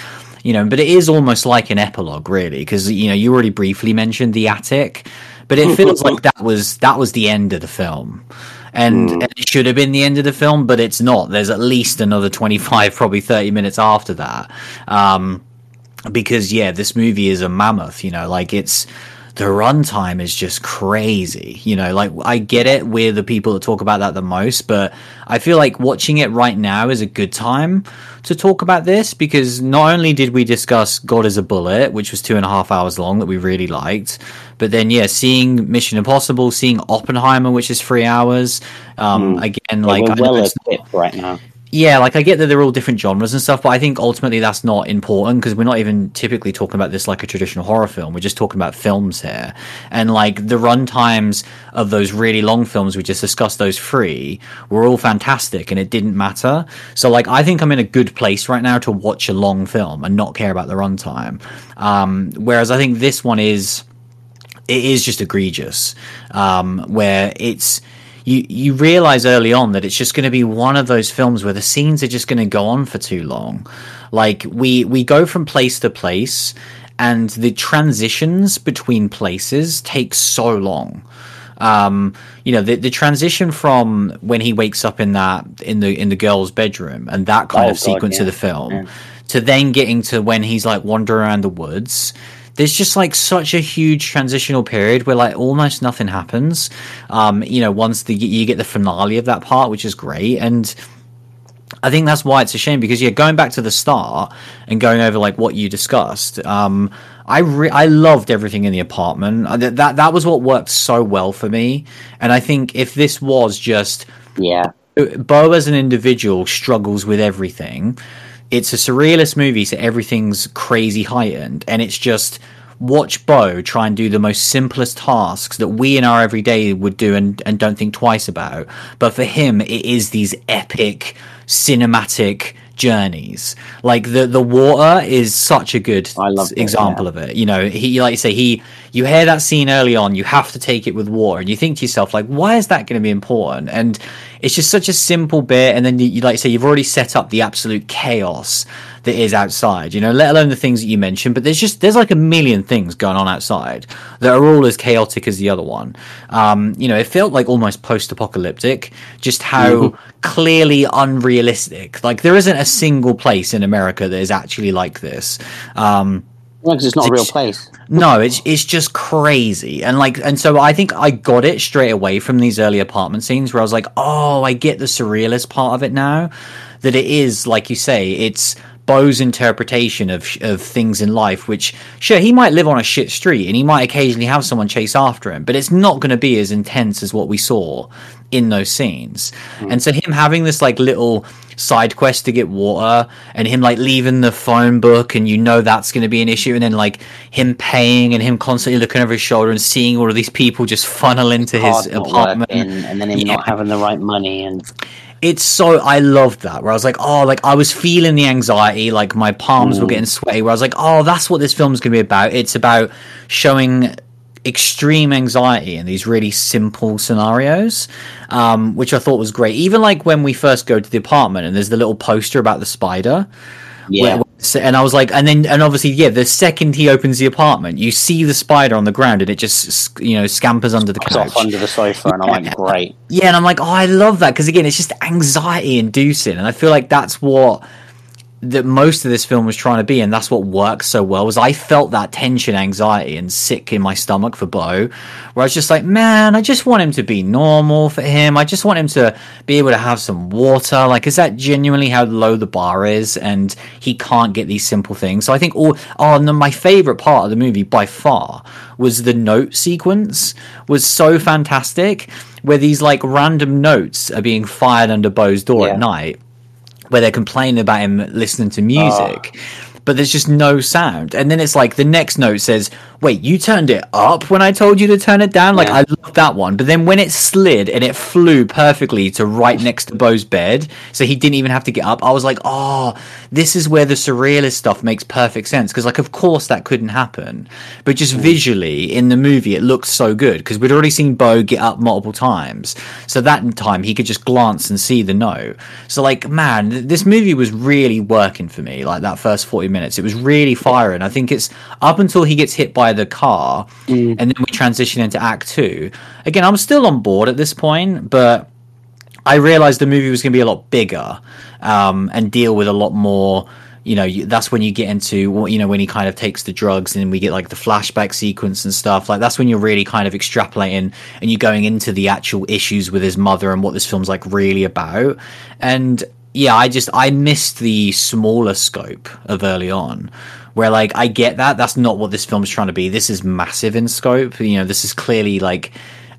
You know, but it is almost like an epilogue, really, because you know you already briefly mentioned the attic, but it feels like that was that was the end of the film. And, and it should have been the end of the film, but it's not. There's at least another 25, probably 30 minutes after that. Um, because yeah, this movie is a mammoth. You know, like it's the runtime is just crazy. You know, like I get it. We're the people that talk about that the most, but I feel like watching it right now is a good time to talk about this because not only did we discuss God is a Bullet, which was two and a half hours long that we really liked, but then yeah, seeing Mission Impossible, seeing Oppenheimer, which is three hours. Um, Again, like we're I know well right now. Yeah, like I get that they're all different genres and stuff, but I think ultimately that's not important because we're not even typically talking about this like a traditional horror film. We're just talking about films here. And like the run times of those really long films, we just discussed those three, were all fantastic and it didn't matter. So like I think I'm in a good place right now to watch a long film and not care about the runtime. Um, whereas I think this one is it is just egregious um, where it's you you realize early on that it's just going to be one of those films where the scenes are just going to go on for too long. Like we we go from place to place and the transitions between places take so long. Um you know the, the transition from when he wakes up in that in the in the girl's bedroom and that kind Oh, of God, sequence of the film Yeah. to then getting to when he's like wandering around the woods there's just like such a huge transitional period where like almost nothing happens um you know once the you get the finale of that part which is great and I think that's why it's a shame because yeah, going back to the start and going over like what you discussed, um, I re- I loved everything in the apartment. Uh, That that that was what worked so well for me. And I think if this was just Yeah. Beau as an individual struggles with everything. It's a surrealist movie, so everything's crazy heightened, and it's just watch Beau try and do the most simplest tasks that we in our everyday would do and, and don't think twice about. But for him, it is these epic cinematic journeys. Like the the water is such a good I love it, example yeah. of it. You know, he like you say he you hear that scene early on, you have to take it with water, and you think to yourself like, why is that going to be important? And it's just such a simple bit, and then you, you like you say you've already set up the absolute chaos that is outside. You know, let alone the things that you mentioned, but there's just there's like a million things going on outside that are all as chaotic as the other one. Um, you know, it felt like almost post-apocalyptic, just how clearly unrealistic. Like there isn't a single place in America that is actually like this. Um, because it's not a real place. no, it's it's just crazy, and like, and so I think I got it straight away from these early apartment scenes where I was like, oh, I get the surrealist part of it now. That it is like you say, it's Beau's interpretation of of things in life. Which sure, he might live on a shit street and he might occasionally have someone chase after him, but it's not going to be as intense as what we saw in those scenes. Hmm. And so him having this like little side quest to get water and him like leaving the phone book and you know that's going to be an issue and then like him paying and him constantly looking over his shoulder and seeing all of these people just funnel into his apartment and then him Yeah. not having the right money and it's so I loved that where I was like, oh, like I was feeling the anxiety, like my palms were getting sweaty. Where I was like, oh, that's what this film's gonna be about. It's about showing extreme anxiety in these really simple scenarios, um, which I thought was great. Even like when we first go to the apartment and there's the little poster about the spider. Yeah. And I was like, and then, and obviously, yeah, the second he opens the apartment, you see the spider on the ground and it just, you know, scampers under the couch. under the sofa, and I'm like, great. Yeah, and I'm like, oh, I love that because again, it's just anxiety inducing, and I feel like that's what that most of this film was trying to be, and that's what works so well. Was I felt that tension, anxiety, and sick in my stomach for Beau, where I was just like, man, I just want him to be normal for him. I just want him to be able to have some water. Like, is that genuinely how low the bar is? And he can't get these simple things. So I think all, oh, no, my favorite part of the movie by far was the note sequence was so fantastic where these like random notes are being fired under Beau's door Yeah. at night where they're complaining about him listening to music. Ah. But there's just no sound. And then it's like the next note says, "Wait, you turned it up when I told you to turn it down." Like yeah. I love that one. But then when it slid and it flew perfectly to right next to Beau's bed, so he didn't even have to get up. I was like, "Oh, this is where the surrealist stuff makes perfect sense." Because like, of course that couldn't happen, but just mm. visually in the movie, it looked so good because we'd already seen Beau get up multiple times. So that time he could just glance and see the note. So like, man, this movie was really working for me. Like that first forty minutes. It was really firing. I think it's up until he gets hit by the car, mm. and then we transition into Act Two. Again, I'm still on board at this point, but I realized the movie was going to be a lot bigger um, and deal with a lot more. You know, that's when you get into you know when he kind of takes the drugs, and we get like the flashback sequence and stuff. Like that's when you're really kind of extrapolating and you're going into the actual issues with his mother and what this film's like really about. And yeah, I just I missed the smaller scope of early on, where like I get that that's not what this film is trying to be. This is massive in scope. You know, this is clearly like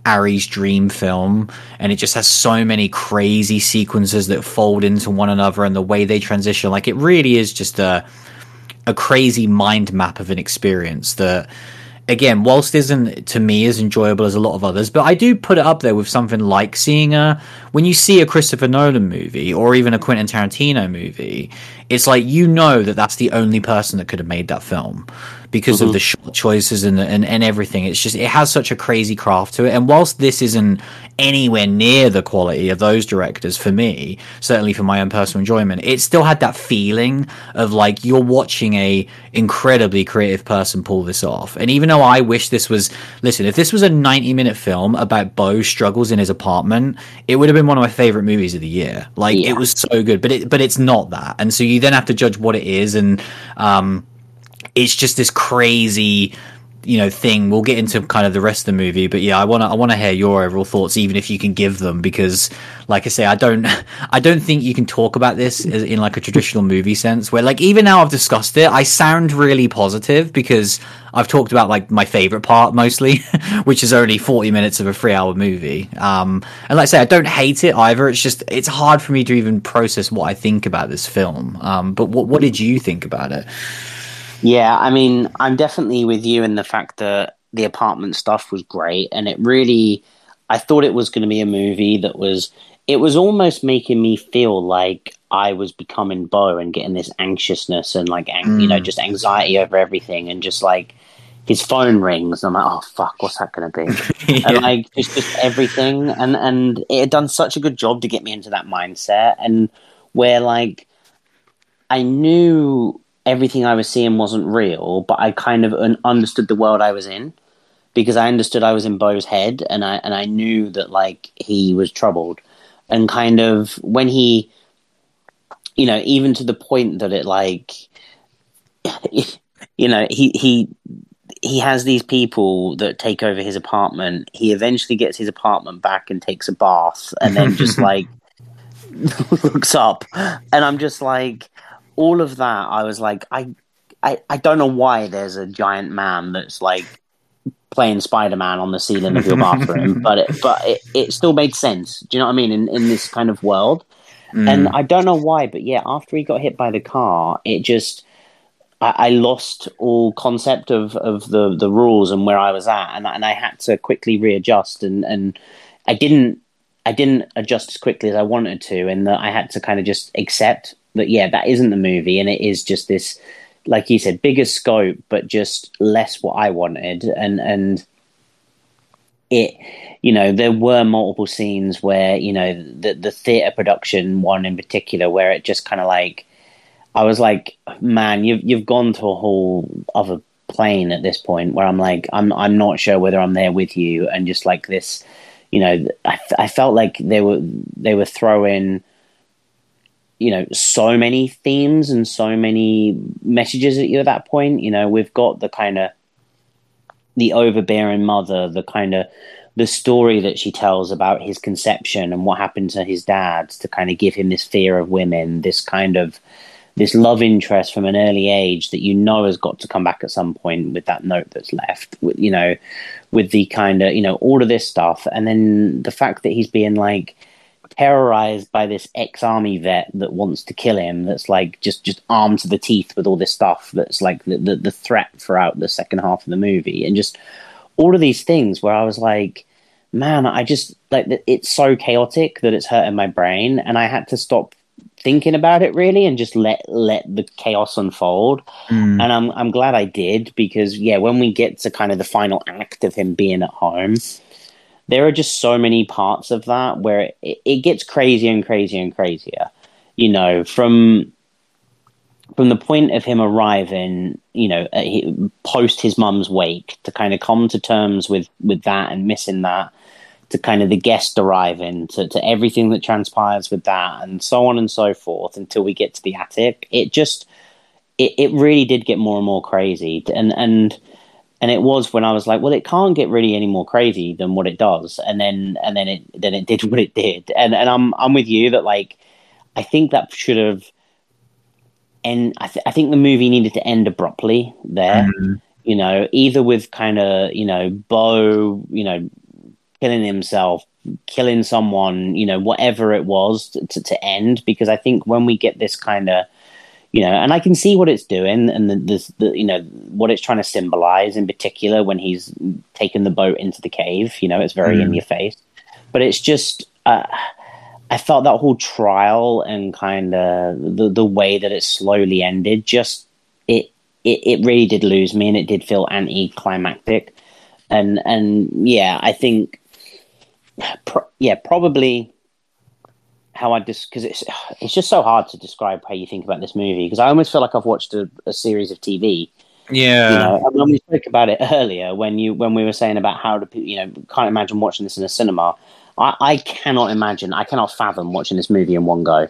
Ari's dream film, and it just has so many crazy sequences that fold into one another, and the way they transition, like it really is just a a crazy mind map of an experience that again, whilst isn't to me as enjoyable as a lot of others, but I do put it up there with something like seeing a when you see a Christopher Nolan movie or even a Quentin Tarantino movie, it's like you know that that's the only person that could have made that film because mm-hmm. of the shot choices and, and and everything. It's just it has such a crazy craft to it. And whilst this isn't anywhere near the quality of those directors for me, certainly for my own personal enjoyment, it still had that feeling of like you're watching a incredibly creative person pull this off. And even though I wish this was listen, if this was a 90 minute film about Beau's struggles in his apartment, it would have been one of my favorite movies of the year. Like yeah. it was so good, but it but it's not that. And so you then have to judge what it is and um it's just this crazy you know thing. We'll get into kind of the rest of the movie but yeah i want to i want to hear your overall thoughts even if you can give them because like i say i don't i don't think you can talk about this in like a traditional movie sense where like even now i've discussed it i sound really positive because i've talked about like my favorite part mostly which is only 40 minutes of a three hour movie. Um and like i say i don't hate it either. It's just it's hard for me to even process what i think about this film. Um but what, what did you think about it yeah, I mean, I'm definitely with you in the fact that the apartment stuff was great, and it really, I thought it was going to be a movie that was, it was almost making me feel like I was becoming Beau and getting this anxiousness and like, ang- mm. you know, mm. just anxiety over everything, and just like his phone rings, and I'm like, oh fuck, what's that going to be? yeah. And like just just everything, and and it had done such a good job to get me into that mindset, and where like I knew everything I was seeing wasn't real, but I kind of understood the world I was in because I understood I was in Beau's head and I and I knew that like he was troubled. And kind of when he you know even to the point that it like you know he he he has these people that take over his apartment. He eventually gets his apartment back and takes a bath and then just like looks up. And I'm just like all of that, I was like, I, I, I don't know why there's a giant man that's like playing Spider Man on the ceiling of your bathroom, but it, but it, it still made sense. Do you know what I mean? In in this kind of world, mm. and I don't know why, but yeah, after he got hit by the car, it just. I, I lost all concept of, of the, the rules and where I was at, and and I had to quickly readjust, and, and I didn't I didn't adjust as quickly as I wanted to, and that I had to kind of just accept that yeah, that isn't the movie, and it is just this, like you said, bigger scope, but just less what I wanted, and and it, you know, there were multiple scenes where you know the the theater production one in particular where it just kind of like, I was like, man, you've you've gone to a whole other plane at this point where I'm like, I'm I'm not sure whether I'm there with you, and just like this, you know, I I felt like they were they were throwing you know so many themes and so many messages at you at that point. You know we've got the kind of the overbearing mother the kind of the story that she tells about his conception and what happened to his dad to kind of give him this fear of women this kind of this love interest from an early age that you know has got to come back at some point with that note that's left with you know with the kind of you know all of this stuff. And then the fact that he's being like terrorized by this ex-army vet that wants to kill him that's like just just armed to the teeth with all this stuff that's like the, the, the threat throughout the second half of the movie. And just all of these things where i was like man i just like it's so chaotic that it's hurting my brain. And i had to stop thinking about it really and just let let the chaos unfold. Mm. and i'm i'm glad i did because yeah when we get to kind of the final act of him being at home there are just so many parts of that where it, it gets crazier and crazier and crazier. You know, from from the point of him arriving, you know, post his mum's wake to kind of come to terms with with that and missing that, to kind of the guest arriving, to to everything that transpires with that, and so on and so forth until we get to the attic. It just it, it really did get more and more crazy, and and and it was when I was like, well, it can't get really any more crazy than what it does, and then and then it then it did what it did, and and I'm I'm with you that like I think that should have, and I, th- I think the movie needed to end abruptly there, mm-hmm. you know, either with kind of you know Beau, you know, killing himself, killing someone, you know, whatever it was to, to, to end, because I think when we get this kind of you know, and I can see what it's doing and the, the, the, you know what it's trying to symbolize in particular when he's taken the boat into the cave. You know, it's very mm. in your face, but it's just uh, I felt that whole trial and kind of the the way that it slowly ended just it it it really did lose me and it did feel anticlimactic, and and yeah, I think pro- yeah probably how I just because it's it's just so hard to describe how you think about this movie because I almost feel like I've watched a, a series of TV. Yeah, you know, when we spoke about it earlier, when you when we were saying about how to you know can't imagine watching this in a cinema. I, I cannot imagine. I cannot fathom watching this movie in one go.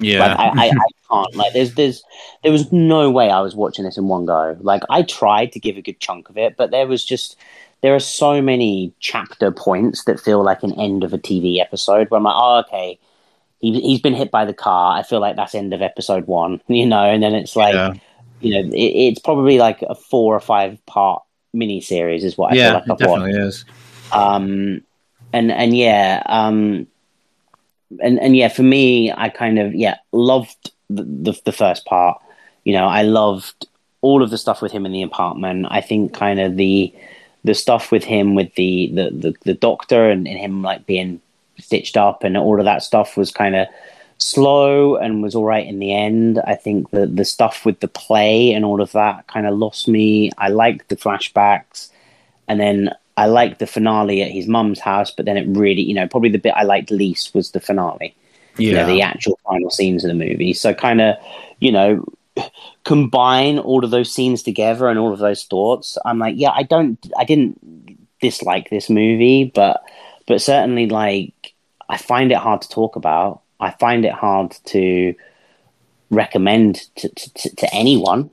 Yeah, like, I, I, I, can't. Like, there's, there's, there was no way I was watching this in one go. Like, I tried to give a good chunk of it, but there was just, there are so many chapter points that feel like an end of a TV episode where I'm like, oh, okay, he, he's been hit by the car. I feel like that's end of episode one, you know, and then it's like, yeah. you know, it, it's probably like a four or five part mini series is what I yeah, feel like I've definitely watched. is. Um, and and yeah, um, and and yeah, for me, I kind of yeah loved the, the, the first part. You know, I loved all of the stuff with him in the apartment. I think kind of the the stuff with him with the the the, the doctor and, and him like being stitched up and all of that stuff was kind of slow and was all right in the end. I think the the stuff with the play and all of that kind of lost me. I liked the flashbacks, and then I liked the finale at his mum's house. But then it really, you know, probably the bit I liked least was the finale. Yeah, you know, the actual final scenes of the movie. So kind of, you know. Combine all of those scenes together and all of those thoughts. I'm like, yeah, I don't, I didn't dislike this movie, but but certainly like I find it hard to talk about. I find it hard to recommend to, to, to anyone.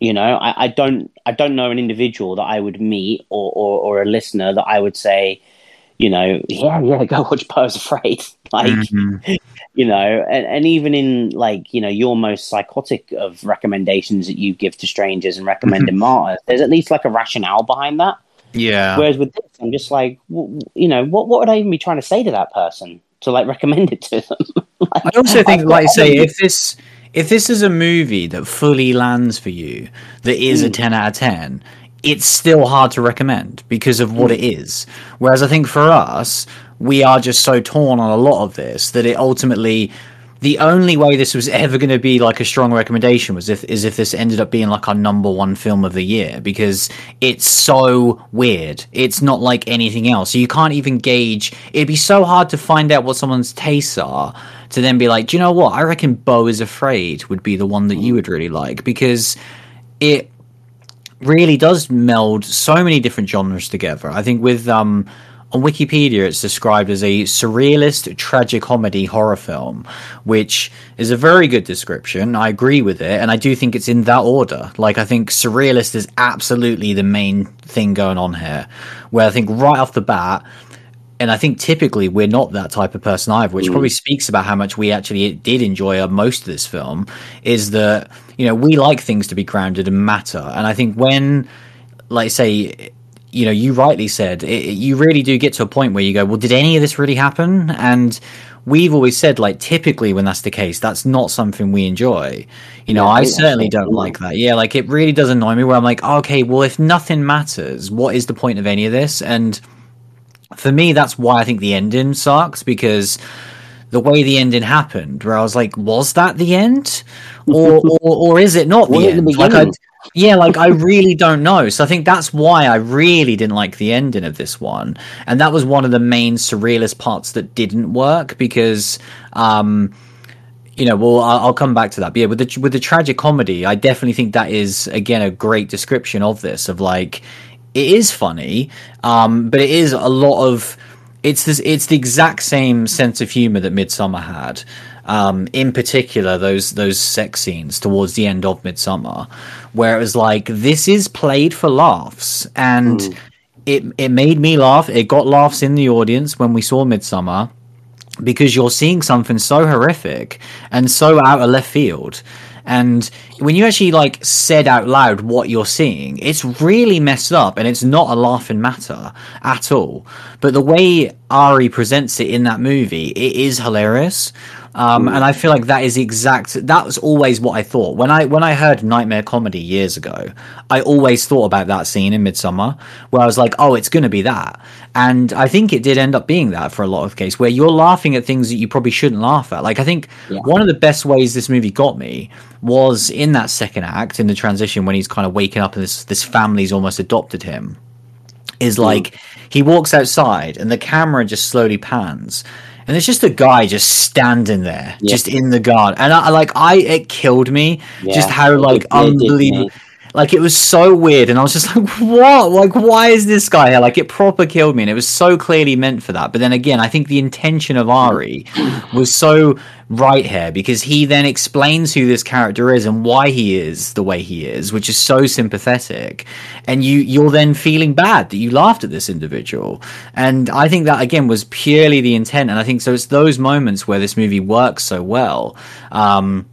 You know, I, I, don't I don't know an individual that I would meet or, or, or, a listener that I would say, you know, yeah, yeah, go watch Beau's Afraid. like mm-hmm. you know, and, and even in like, you know, your most psychotic of recommendations that you give to strangers and recommend in Martyrs, there's at least like a rationale behind that. Yeah. Whereas with this, I'm just like, you know, what what would I even be trying to say to that person to like recommend it to them? like, I also think, I've like, say, if this if this is a movie that fully lands for you, that is mm. a ten out of ten, it's still hard to recommend because of what mm. it is. Whereas I think for us, we are just so torn on a lot of this that it ultimately the only way this was ever going to be like a strong recommendation was if is if this ended up being like our number one film of the year because it's so weird. It's not like anything else. So you can't even gauge. It'd be so hard to find out what someone's tastes are to then be like, do you know what? I reckon Beau is Afraid would be the one that you would really like because it really does meld so many different genres together. I think with um on Wikipedia, it's described as a surrealist tragicomedy horror film, which is a very good description. I agree with it, and I do think it's in that order. Like, I think surrealist is absolutely the main thing going on here, where I think right off the bat, and I think typically we're not that type of person either, which mm. probably speaks about how much we actually did enjoy most of this film. Is that you know we like things to be grounded and matter, and I think when, like, say you know, you rightly said it, you really do get to a point where you go, well, did any of this really happen? And we've always said like typically when that's the case, that's not something we enjoy. You know, Yeah, I certainly don't like that. Yeah, like it really does annoy me where I'm like, okay, well if nothing matters, what is the point of any of this? And for me, that's why I think the ending sucks because the way the ending happened, where I was like, was that the end, or or, or is it not the it the end? like, I, beginning? Yeah, like I really don't know. So I think that's why I really didn't like the ending of this one, and that was one of the main surrealist parts that didn't work because. um you know, well, I'll, come back to that. But yeah, with the with the tragic comedy, I definitely think that is again a great description of this. Of like, it is funny, um, but it is a lot of it's this it's the exact same sense of humor that Midsommar had. Um, in particular, those those sex scenes towards the end of Midsommar, where it was like this is played for laughs, and it it made me laugh. It got laughs in the audience when we saw Midsommar because you're seeing something so horrific and so out of left field. And when you actually like said out loud what you're seeing, it's really messed up and it's not a laughing matter at all. But the way Ari presents it in that movie, it is hilarious. Um, and I feel like that is exact. That was always what I thought when I when I heard Nightmare Comedy years ago. I always thought about that scene in Midsommar where I was like, "Oh, it's going to be that," and I think it did end up being that for a lot of cases where you're laughing at things that you probably shouldn't laugh at. Like I think Yeah. one of the best ways this movie got me was in that second act in the transition when he's kind of waking up and this this family's almost adopted him is like he walks outside and the camera just slowly pans and there's just a guy just standing there Yeah. just in the guard, and I like I it killed me just how like unbelievable. Like it was so weird and I was just like what? Like why is this guy here? Like it proper killed me and it was so clearly meant for that. But then again I think the intention of Ari was so right here because he then explains who this character is and why he is the way he is which is so sympathetic. And you you're then feeling bad that you laughed at this individual. And I think that again was purely the intent and I think so it's those moments where this movie works so well. Um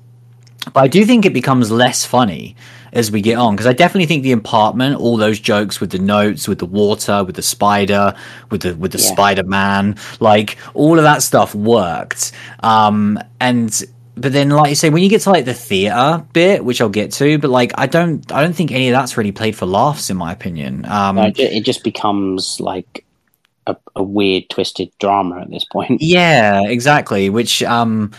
but I do think it becomes less funny as we get on because I definitely think the apartment, all those jokes with the notes, with the water, with the spider, with the with the Yeah. Spider Man, like all of that stuff worked. Um, and but then, like you say, when you get to like the theater bit, which I'll get to, but like I don't, I don't think any of that's really played for laughs, in my opinion. Um, No, it just becomes like a, a weird, twisted drama at this point. Yeah, exactly. Which um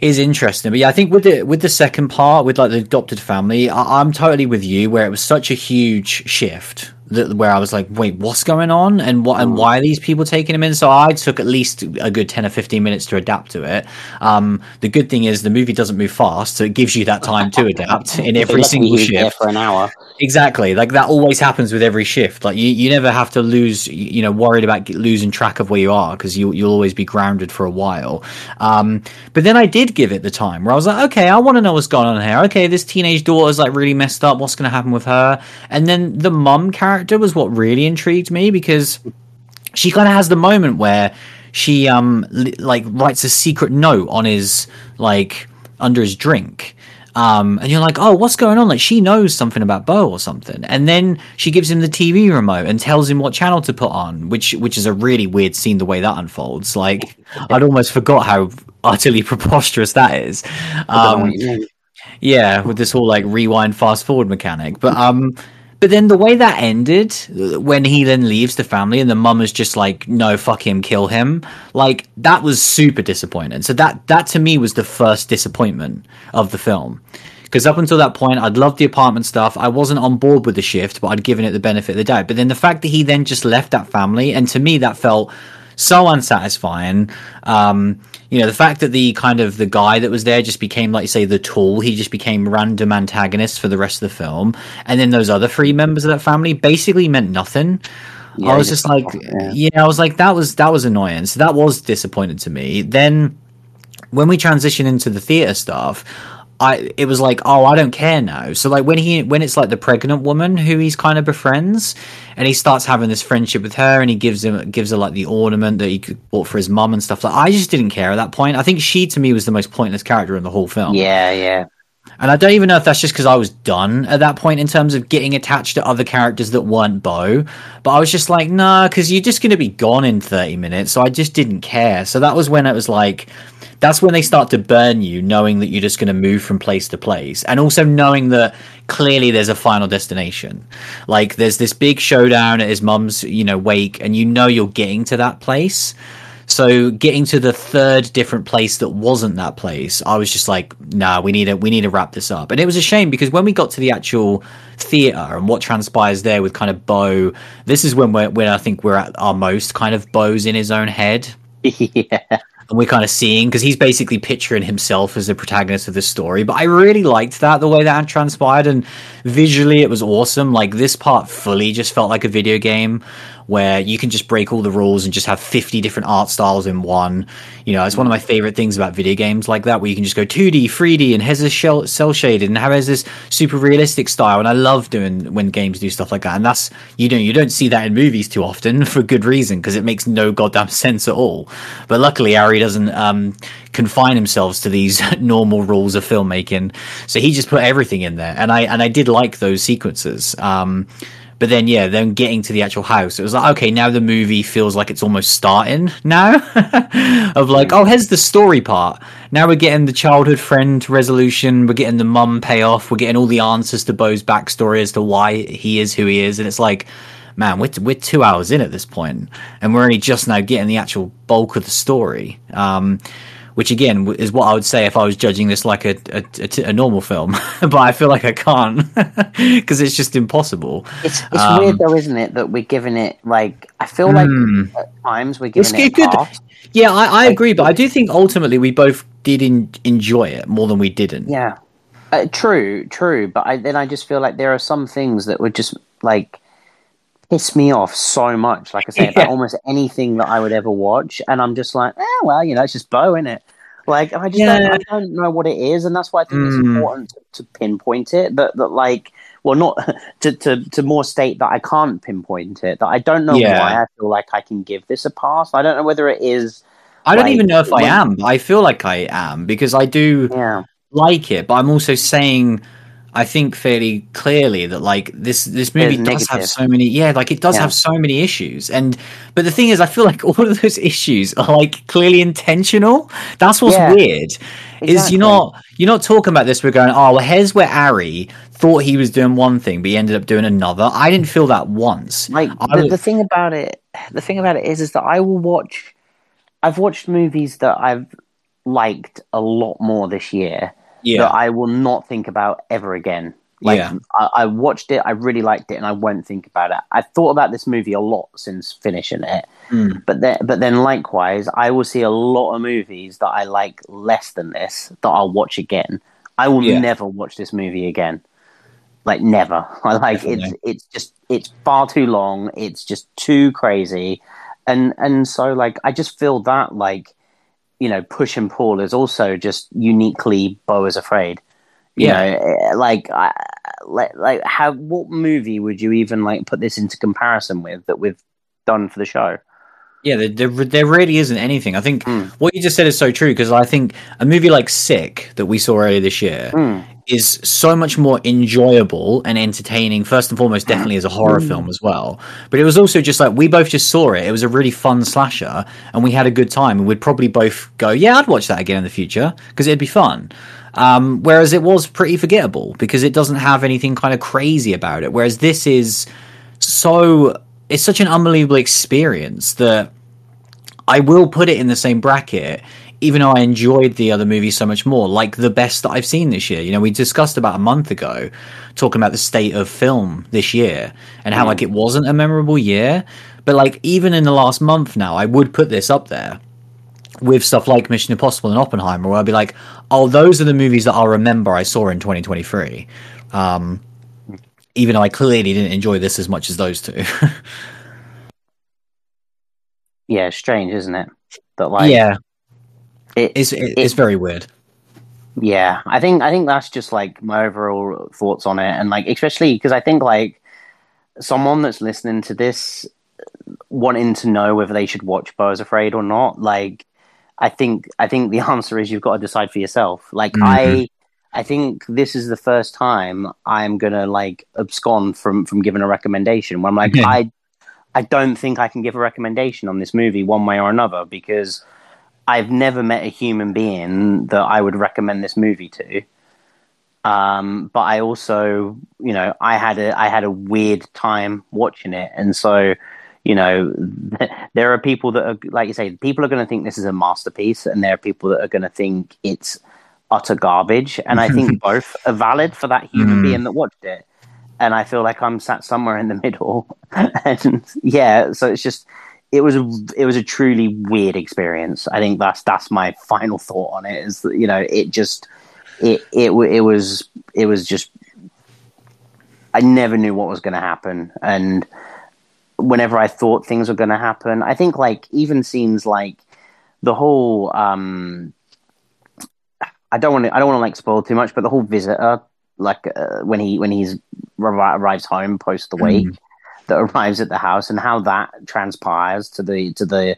is interesting. But yeah, I think with the with the second part, with like the adopted family, I, I'm totally with you. Where it was such a huge shift that where I was like, wait, what's going on, and what and why are these people taking him in? So I took at least a good ten or fifteen minutes to adapt to it. Um, the good thing is the movie doesn't move fast, so it gives you that time to adapt in every single he was there shift. for an hour. Exactly. Like that always happens with every shift. Like you, you never have to lose, you know, worried about losing track of where you are because you, you'll always be grounded for a while. Um, but then I did give it the time where I was like, okay, I want to know what's going on here. Okay, this teenage daughter's like really messed up. What's going to happen with her? And then the mum character was what really intrigued me because she kind of has the moment where she um li- like writes a secret note on his like under his drink um and you're like oh what's going on like she knows something about beau or something and then she gives him the tv remote and tells him what channel to put on which which is a really weird scene the way that unfolds like i'd almost forgot how utterly preposterous that is I don't know um what you mean. yeah, with this whole like rewind fast forward mechanic. But um but then the way that ended when he then leaves the family and the mum is just like no fuck him kill him like that was super disappointing. So that that to me was the first disappointment of the film. Because up until that point i'd loved the apartment stuff. I wasn't on board with the shift but i'd given it the benefit of the doubt. But then the fact that he then just left that family and to me that felt so unsatisfying. Um, you know, the fact that the kind of the guy that was there just became, like you say, the tool. He just became random antagonist for the rest of the film, and then those other three members of that family basically meant nothing. Yeah, I was just like, yeah. yeah. I was like, that was that was annoying. So that was disappointing to me. Then when we transition into the theater stuff, I it was like, oh, I don't care now. So like when he when it's like the pregnant woman who he's kind of befriends, and he starts having this friendship with her, and he gives him gives her like the ornament that he bought for his mum and stuff. Like I just didn't care at that point. I think she to me was the most pointless character in the whole film. Yeah, yeah. And I don't even know if that's just because I was done at that point in terms of getting attached to other characters that weren't Beau. But I was just like, nah, because you're just going to be gone in 30 minutes. So I just didn't care. So that was when it was like, that's when they start to burn you, knowing that you're just going to move from place to place. And also knowing that clearly there's a final destination. Like there's this big showdown at his mum's, you know, wake, and you know you're getting to that place. So getting to the third different place that wasn't that place, I was just like, nah, we need to we need to wrap this up. And it was a shame because when we got to the actual theater and what transpires there with kind of Beau, this is when we're when I think we're at our most kind of Beau's in his own head. yeah and we're kind of seeing because he's basically picturing himself as the protagonist of the story. But I really liked that the way that transpired, and visually it was awesome. Like this part fully just felt like a video game where you can just break all the rules and just have 50 different art styles in one. You know, it's one of my favorite things about video games like that, where you can just go 2D, 3D, and has this shell, cell shaded and has this super realistic style. And I love doing when games do stuff like that. And that's, you know, you don't see that in movies too often for good reason because it makes no goddamn sense at all. But luckily, Ari doesn't um, confine himself to these normal rules of filmmaking. So he just put everything in there. And I, and I did like those sequences. Um, but then, yeah, then getting to the actual house, it was like, okay, now the movie feels like it's almost starting now. of like, oh, here's the story part. Now we're getting the childhood friend resolution. We're getting the mum payoff. We're getting all the answers to Beau's backstory as to why he is who he is. And it's like, man, we're, we're two hours in at this point, and we're only just now getting the actual bulk of the story. Um, which again is what I would say if I was judging this like a, a, a, a normal film. but I feel like I can't because it's just impossible. It's, it's um, weird though, isn't it, that we're giving it like I feel like mm, at times we're giving it. Good. Yeah, I, I agree, but I do think ultimately we both did in, enjoy it more than we didn't. Yeah, uh, true, true. But I, then I just feel like there are some things that were just like piss me off so much. Like I say, yeah. about almost anything that I would ever watch, and I'm just like, eh, well, you know, it's just Beau, in it. Like I just yeah. don't, I don't know what it is, and that's why I think mm. it's important to, to, pinpoint it. That that like, well, not to, to to more state that I can't pinpoint it. That I don't know yeah. why I feel like I can give this a pass. I don't know whether it is. I don't even know if I am, I feel like I am because I do yeah. like it. But I'm also saying I think fairly clearly that like this this movie does negative. have so many yeah like it does yeah. have so many issues and but the thing is I feel like all of those issues are like clearly intentional. That's what's yeah. weird. Exactly. Is you're not you're not talking about this. We're going oh well here's where Ari thought he was doing one thing but he ended up doing another. I didn't feel that once. Like the, the thing about it the thing about it is is that I will watch. I've watched movies that I've liked a lot more this year yeah. that I will not think about ever again. Like yeah. I, I, watched it, I really liked it, and I won't think about it. I thought about this movie a lot since finishing it, mm. but then, but then likewise, I will see a lot of movies that I like less than this that I'll watch again. I will yeah. never watch this movie again, like never. I like Definitely. it's it's just it's far too long. It's just too crazy, and and so like I just feel that like you know, push and pull is also just uniquely Beau is Afraid. You yeah. know, eh, like, like, like, how? What movie would you even like put this into comparison with that we've done for the show? Yeah, there, there, there really isn't anything. I think mm. what you just said is so true because I think a movie like Sick that we saw earlier this year mm. is so much more enjoyable and entertaining. First and foremost, definitely as a horror mm. film as well. But it was also just like we both just saw it. It was a really fun slasher, and we had a good time. And we'd probably both go, "Yeah, I'd watch that again in the future because it'd be fun." Um, whereas it was pretty forgettable because it doesn't have anything kind of crazy about it. Whereas this is so it's such an unbelievable experience that I will put it in the same bracket, even though I enjoyed the other movie so much more, like the best that I've seen this year. You know, we discussed about a month ago talking about the state of film this year and how mm. like it wasn't a memorable year, but like even in the last month now, I would put this up there with stuff like Mission Impossible and Oppenheimer, where I'd be like, oh, those are the movies that I'll remember I saw in 2023. Um, even though I clearly didn't enjoy this as much as those two. yeah, strange, isn't it? That like, yeah, it, it's it, it's very weird. Yeah, I think I think that's just like my overall thoughts on it, and like especially because I think like someone that's listening to this wanting to know whether they should watch Beau is Afraid or not, like I think I think the answer is you've got to decide for yourself. Like mm-hmm. I I think this is the first time I'm gonna like abscond from from giving a recommendation. When I'm like, I I don't think I can give a recommendation on this movie one way or another because I've never met a human being that I would recommend this movie to. Um, but I also, you know, I had a I had a weird time watching it, and so, you know, there are people that are like you say, people are going to think this is a masterpiece, and there are people that are going to think it's utter garbage. And I think both are valid for that human mm. being that watched it. And I feel like I'm sat somewhere in the middle, and yeah, so it's just it was a it was a truly weird experience. I think that's that's my final thought on it. Is that you know it just it it it was it was just I never knew what was going to happen, and whenever I thought things were going to happen, I think like even scenes like the whole um I don't want to I don't want to like spoil too much, but the whole visitor like uh, when he when he's arrives home post the week, mm. that arrives at the house and how that transpires to the to the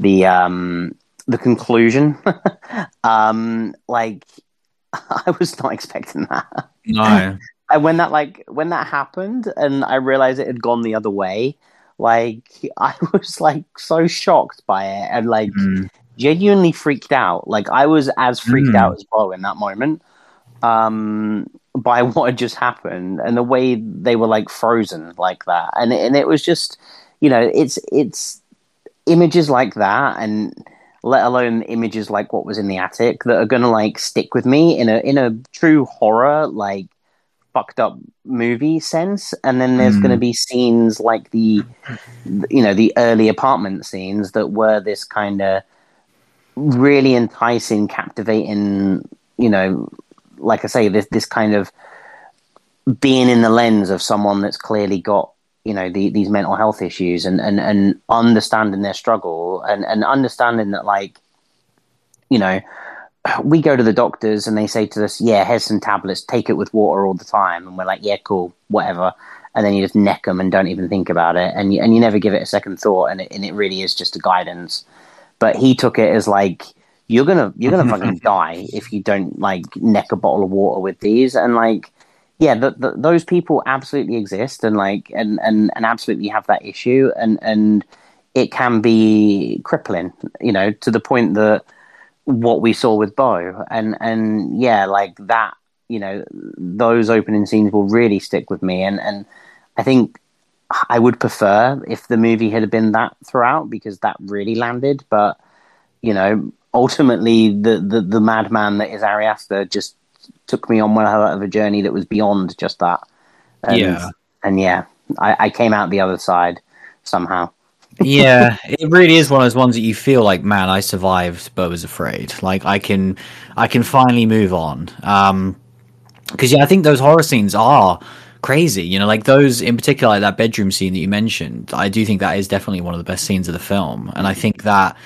the um the conclusion um like I was not expecting that. No. and when that like when that happened and I realized it had gone the other way, like I was like so shocked by it and like mm. Genuinely freaked out. Like I was as freaked mm. out as Beau in that moment. Um by what had just happened and the way they were like frozen like that. And and it was just you know, it's it's images like that and let alone images like what was in the attic that are gonna like stick with me in a in a true horror like fucked up movie sense and then there's mm. going to be scenes like the you know the early apartment scenes that were this kind of really enticing captivating you know like i say this this kind of being in the lens of someone that's clearly got you know the, these mental health issues and, and and understanding their struggle and and understanding that like you know we go to the doctors and they say to us yeah here's some tablets. Take it with water all the time. And we're like yeah cool whatever. And then you just neck them and don't even think about it. And you, and you never give it a second thought. And it, and it really is just a guidance but he took it as like you're gonna you're gonna fucking die if you don't like neck a bottle of water with these. And like yeah, the, the, those people absolutely exist and like and, and and absolutely have that issue. And and it can be crippling, you know, to the point that what we saw with Beau. And and yeah, like that, you know, those opening scenes will really stick with me. And and I think I would prefer if the movie had been that throughout because that really landed, but you know, ultimately the the, the madman that is Ari Aster just took me on one of a journey that was beyond just that. And, yeah, and yeah, I, I came out the other side somehow. yeah, it really is one of those ones that you feel like, man, I survived, but was afraid. Like I can, I can finally move on. Um, because yeah, I think those horror scenes are crazy. You know, like those in particular, like that bedroom scene that you mentioned. I do think that is definitely one of the best scenes of the film, and I think that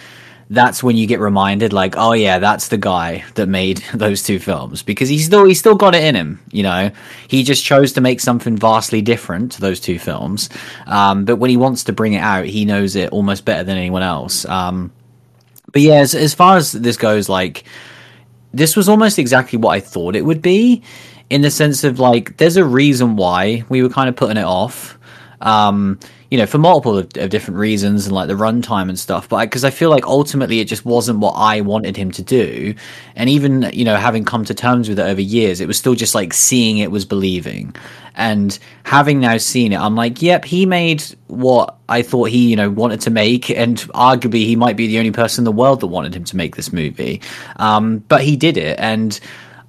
that's when you get reminded like oh yeah that's the guy that made those two films because he's still he's still got it in him you know he just chose to make something vastly different to those two films um, but when he wants to bring it out he knows it almost better than anyone else um, but yeah as, as far as this goes like this was almost exactly what i thought it would be in the sense of like there's a reason why we were kind of putting it off um, you know, for multiple of, of different reasons and like the runtime and stuff. But because I, I, feel like ultimately it just wasn't what I wanted him to do. And even, you know, having come to terms with it over years, it was still just like seeing it was believing. And having now seen it, I'm like, yep, he made what I thought he, you know, wanted to make. And arguably he might be the only person in the world that wanted him to make this movie. Um, but he did it. And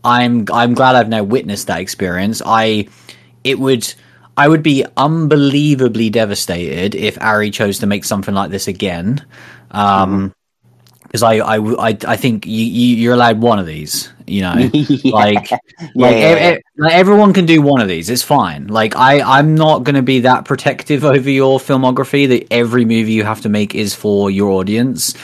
I'm, I'm glad I've now witnessed that experience. I, it would, I would be unbelievably devastated if Ari chose to make something like this again. Um, because I, I, I, I think you, you, are allowed one of these, you know, yeah. like, like, yeah. like everyone can do one of these. It's fine. Like I, I'm not going to be that protective over your filmography that every movie you have to make is for your audience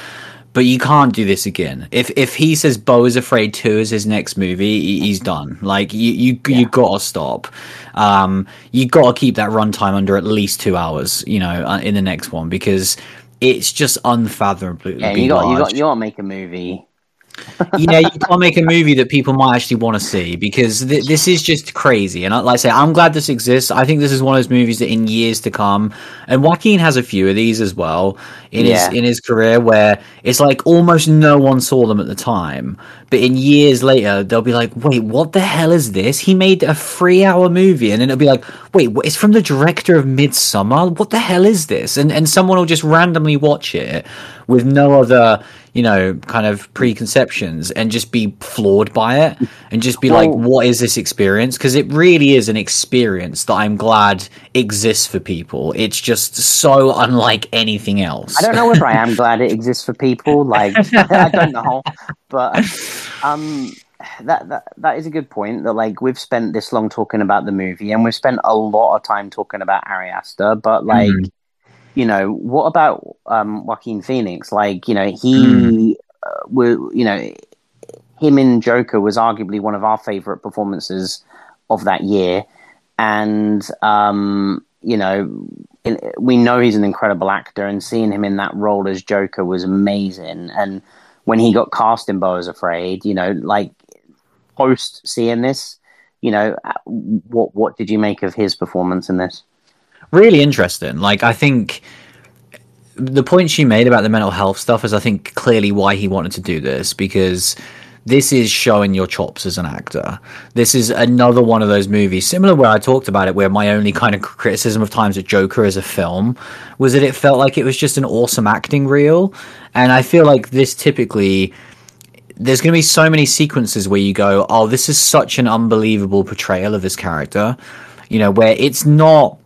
but you can't do this again. If if he says Beau is Afraid Two is his next movie, he's done. Like you you yeah. you gotta stop. Um, you gotta keep that runtime under at least two hours. You know, uh, in the next one because it's just unfathomably. Yeah, you got you got you gotta make a movie yeah, you can't make a movie that people might actually want to see because th- this is just crazy. And I, like I say, I'm glad this exists. I think this is one of those movies that in years to come, and Joaquin has a few of these as well in yeah. his in his career, where it's like almost no one saw them at the time, but in years later they'll be like, "Wait, what the hell is this? He made a three hour movie," and then it'll be like, "Wait, it's from the director of Midsommar. What the hell is this?" And and someone will just randomly watch it with no other you know, kind of preconceptions and just be floored by it and just be well, like, what is this experience? Because it really is an experience that I'm glad exists for people. It's just so unlike anything else. I don't know whether I am glad it exists for people. Like, I don't know. But, um, that, that that is a good point. That like we've spent this long talking about the movie, and we've spent a lot of time talking about Ari Aster, but like mm you know, what about um, Joaquin Phoenix? Like, you know, he, mm. uh, were, you know, him in Joker was arguably one of our favorite performances of that year, and um, you know, we know he's an incredible actor, and seeing him in that role as Joker was amazing. And when he got cast in is Afraid, you know, like post seeing this, you know, uh, what what did you make of his performance in this? really interesting. Like I think the point she made about the mental health stuff is I think clearly why he wanted to do this because this is showing your chops as an actor. This is another one of those movies, similar where I talked about it, where my only kind of criticism of times at Joker as a film was that it felt like it was just an awesome acting reel. And I feel like this typically, there's going to be so many sequences where you go, oh, this is such an unbelievable portrayal of this character, you know, where it's not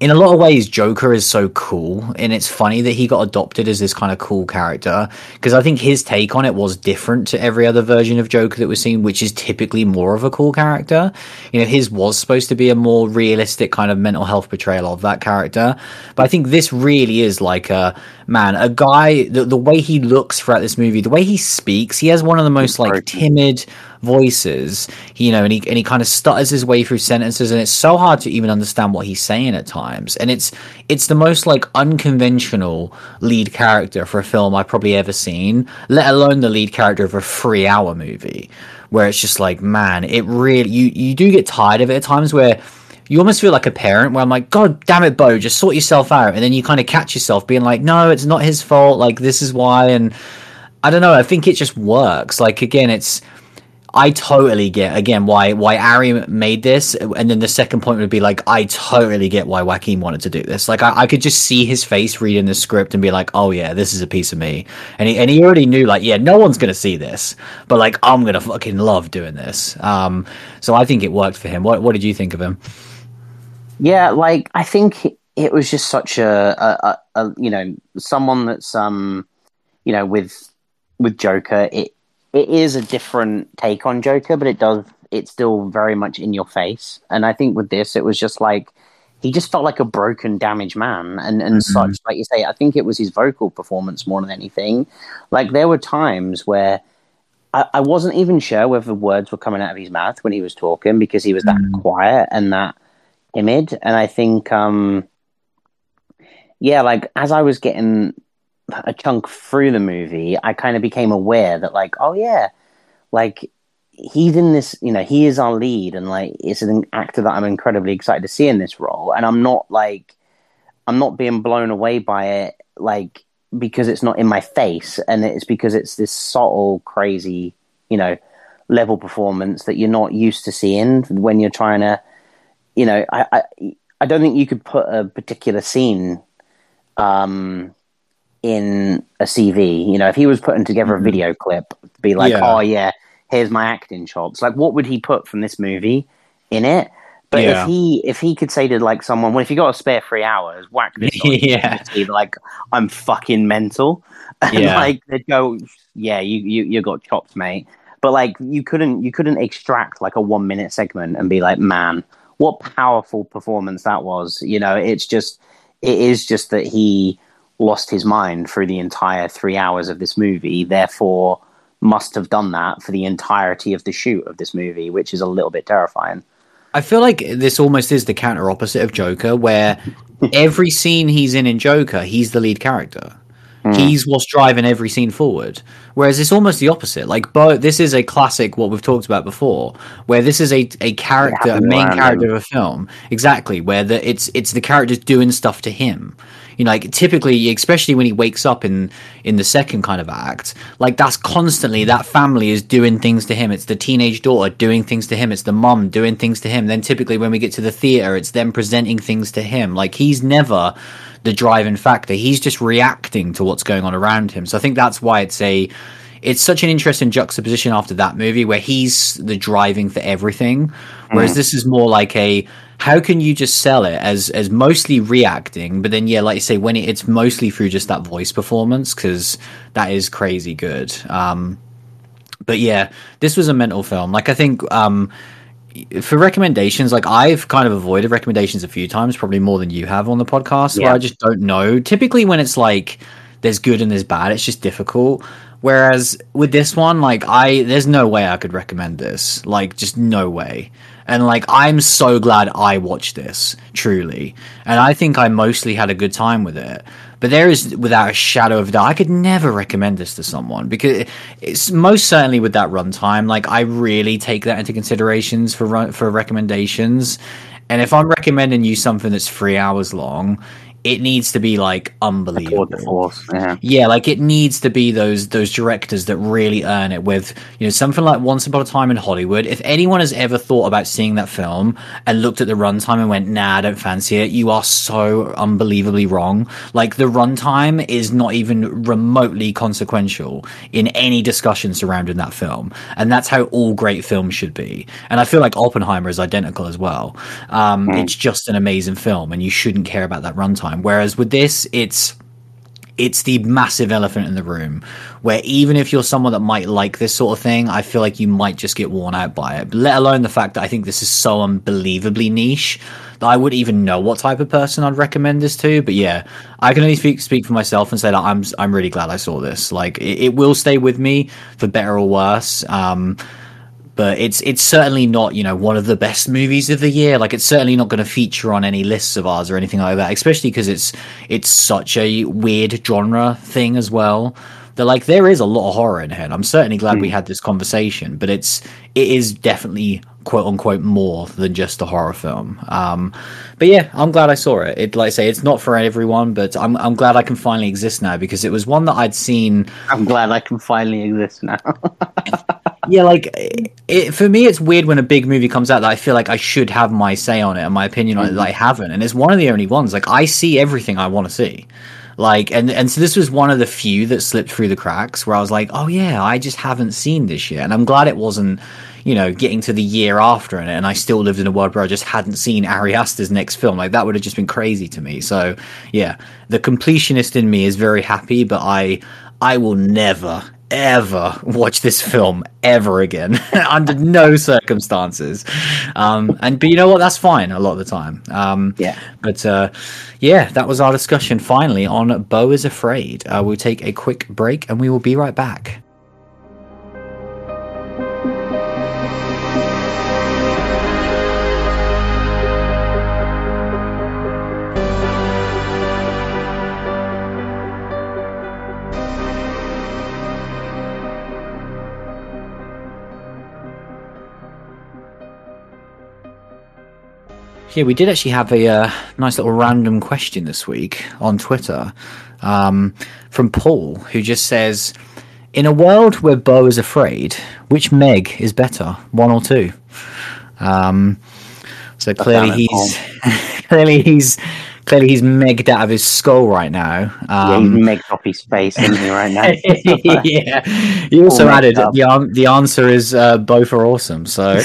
in a lot of ways, Joker is so cool, and it's funny that he got adopted as this kind of cool character because I think his take on it was different to every other version of Joker that we've seen, which is typically more of a cool character. You know, his was supposed to be a more realistic kind of mental health portrayal of that character, but I think this really is like a man, a guy. The, the way he looks throughout this movie, the way he speaks, he has one of the most like timid voices, you know, and he and he kind of stutters his way through sentences, and it's so hard to even understand what he's saying at times. And it's it's the most like unconventional lead character for a film I've probably ever seen, let alone the lead character of a three hour movie, where it's just like, man, it really you you do get tired of it at times where you almost feel like a parent where I'm like, God damn it, Beau, just sort yourself out. And then you kind of catch yourself being like, no, it's not his fault. Like, this is why. And I don't know. I think it just works. Like, again, it's I totally get again why why Ari made this, and then the second point would be like I totally get why Joaquin wanted to do this. Like I, I, could just see his face reading the script and be like, oh yeah, this is a piece of me, and he and he already knew like yeah, no one's gonna see this, but like I'm gonna fucking love doing this. Um, so I think it worked for him. What what did you think of him? Yeah, like I think it was just such a, a, a, a you know someone that's um you know with with Joker it it is a different take on Joker, but it does it's still very much in your face. And I think with this, it was just like he just felt like a broken, damaged man, and and mm-hmm. such. Like you say, I think it was his vocal performance more than anything. Like there were times where. I, I wasn't even sure whether the words were coming out of his mouth when he was talking because he was that mm. quiet and that timid. And I think, um, yeah, like as I was getting a chunk through the movie, I kind of became aware that, like, oh yeah, like he's in this, you know, he is our lead, and like it's an actor that I'm incredibly excited to see in this role, and I'm not like, I'm not being blown away by it, like because it's not in my face, and it's because it's this subtle, crazy, you know, level performance that you're not used to seeing when you're trying to, you know, I, I, I don't think you could put a particular scene, um in a CV. You know, if he was putting together a mm-hmm. video clip, be like, yeah. oh yeah, here's my acting chops. Like, what would he put from this movie in it? But yeah. if he if he could say to like someone, well, if you got a spare three hours, whack this yeah. like I'm fucking mental, and yeah. like they'd go, yeah, you you you got chops, mate. But like you couldn't you couldn't extract like a one minute segment and be like, man, what powerful performance that was. You know, it's just it is just that he lost his mind through the entire three hours of this movie, therefore must have done that for the entirety of the shoot of this movie, which is a little bit terrifying. I feel like this almost is the counter opposite of Joker, where every scene he's in in Joker, he's the lead character. Mm. He's what's driving every scene forward. Whereas it's almost the opposite. Like Beau, this is a classic, what we've talked about before, where this is a, a character, a main character of a film, exactly, where the, it's it's the characters doing stuff to him. You know, like typically, especially when he wakes up in in the second kind of act, like that's constantly that family is doing things to him. It's the teenage daughter doing things to him. It's the mum doing things to him. Then typically, when we get to the theater, it's them presenting things to him. Like he's never the driving factor. He's just reacting to what's going on around him. So I think that's why it's a it's such an interesting juxtaposition after that movie where he's the driving for everything, whereas mm. this is more like a how can you just sell it as as mostly reacting, but then yeah, like you say, when it, it's mostly through just that voice performance because that is crazy good. Um, but yeah, this was a mental film. Like I think um, for recommendations, like I've kind of avoided recommendations a few times, probably more than you have on the podcast, yeah. where I just don't know. Typically, when it's like there's good and there's bad, it's just difficult. Whereas with this one, like I, there's no way I could recommend this. Like, just no way. And like, I'm so glad I watched this, truly. And I think I mostly had a good time with it. But there is, without a shadow of a doubt, I could never recommend this to someone because it's most certainly with that runtime. Like, I really take that into considerations for run, for recommendations. And if I'm recommending you something that's three hours long, it needs to be like unbelievable. yeah. yeah, like it needs to be those those directors that really earn it with you know something like Once Upon a Time in Hollywood. If anyone has ever thought about seeing that film and looked at the runtime and went, "Nah, I don't fancy it," you are so unbelievably wrong. Like the runtime is not even remotely consequential in any discussion surrounding that film, and that's how all great films should be. And I feel like Oppenheimer is identical as well. Um, mm. It's just an amazing film, and you shouldn't care about that runtime time. Whereas with this, it's it's the massive elephant in the room where even if you're someone that might like this sort of thing, I feel like you might just get worn out by it. Let alone the fact that I think this is so unbelievably niche that I wouldn't even know what type of person I'd recommend this to. But yeah, I can only speak speak for myself and say that I'm I'm really glad I saw this. Like it, it will stay with me for better or worse. Um, but it's it's certainly not you know one of the best movies of the year. Like it's certainly not going to feature on any lists of ours or anything like that. Especially because it's it's such a weird genre thing as well. That like there is a lot of horror in here. I'm certainly glad mm. we hmm. had this conversation, but it's it is definitely quote unquote more than just a horror film. Um, but yeah, I'm glad I saw it. It like I say, it's not for everyone, but I'm I'm glad I can finally exist now because it was one that I'd seen. I'm glad I can finally exist now. yeah, like it, for me, it's weird when a big movie comes out that I feel like I should have my say on it and my opinion on mm-hmm. it that I haven't, and it's one of the only ones. Like I see everything I want to see. Like and and so this was one of the few that slipped through the cracks where I was like, oh yeah, I just haven't seen this yet, and I'm glad it wasn't you know, getting to the year after it, and I still lived in a world where I just hadn't seen Ari Aster's next film. Like that would have just been crazy to me. So yeah, the completionist in me is very happy, but I I will never ever watch this film ever again under no circumstances. Um and but you know what? That's fine a lot of the time. Um yeah. but uh yeah that was our discussion finally on beau is afraid. Uh, we'll take a quick break and we will be right back Yeah, we did actually have a uh, nice little random question this week on Twitter um, from Paul, who just says, "In a world where Beau is afraid, which Meg is better, one or two? Um, so clearly he's clearly he's clearly he's megged out of his skull right now. Um, yeah, he's megged off his face, isn't he, right now? yeah. He also added the the answer is uh, both are awesome. So,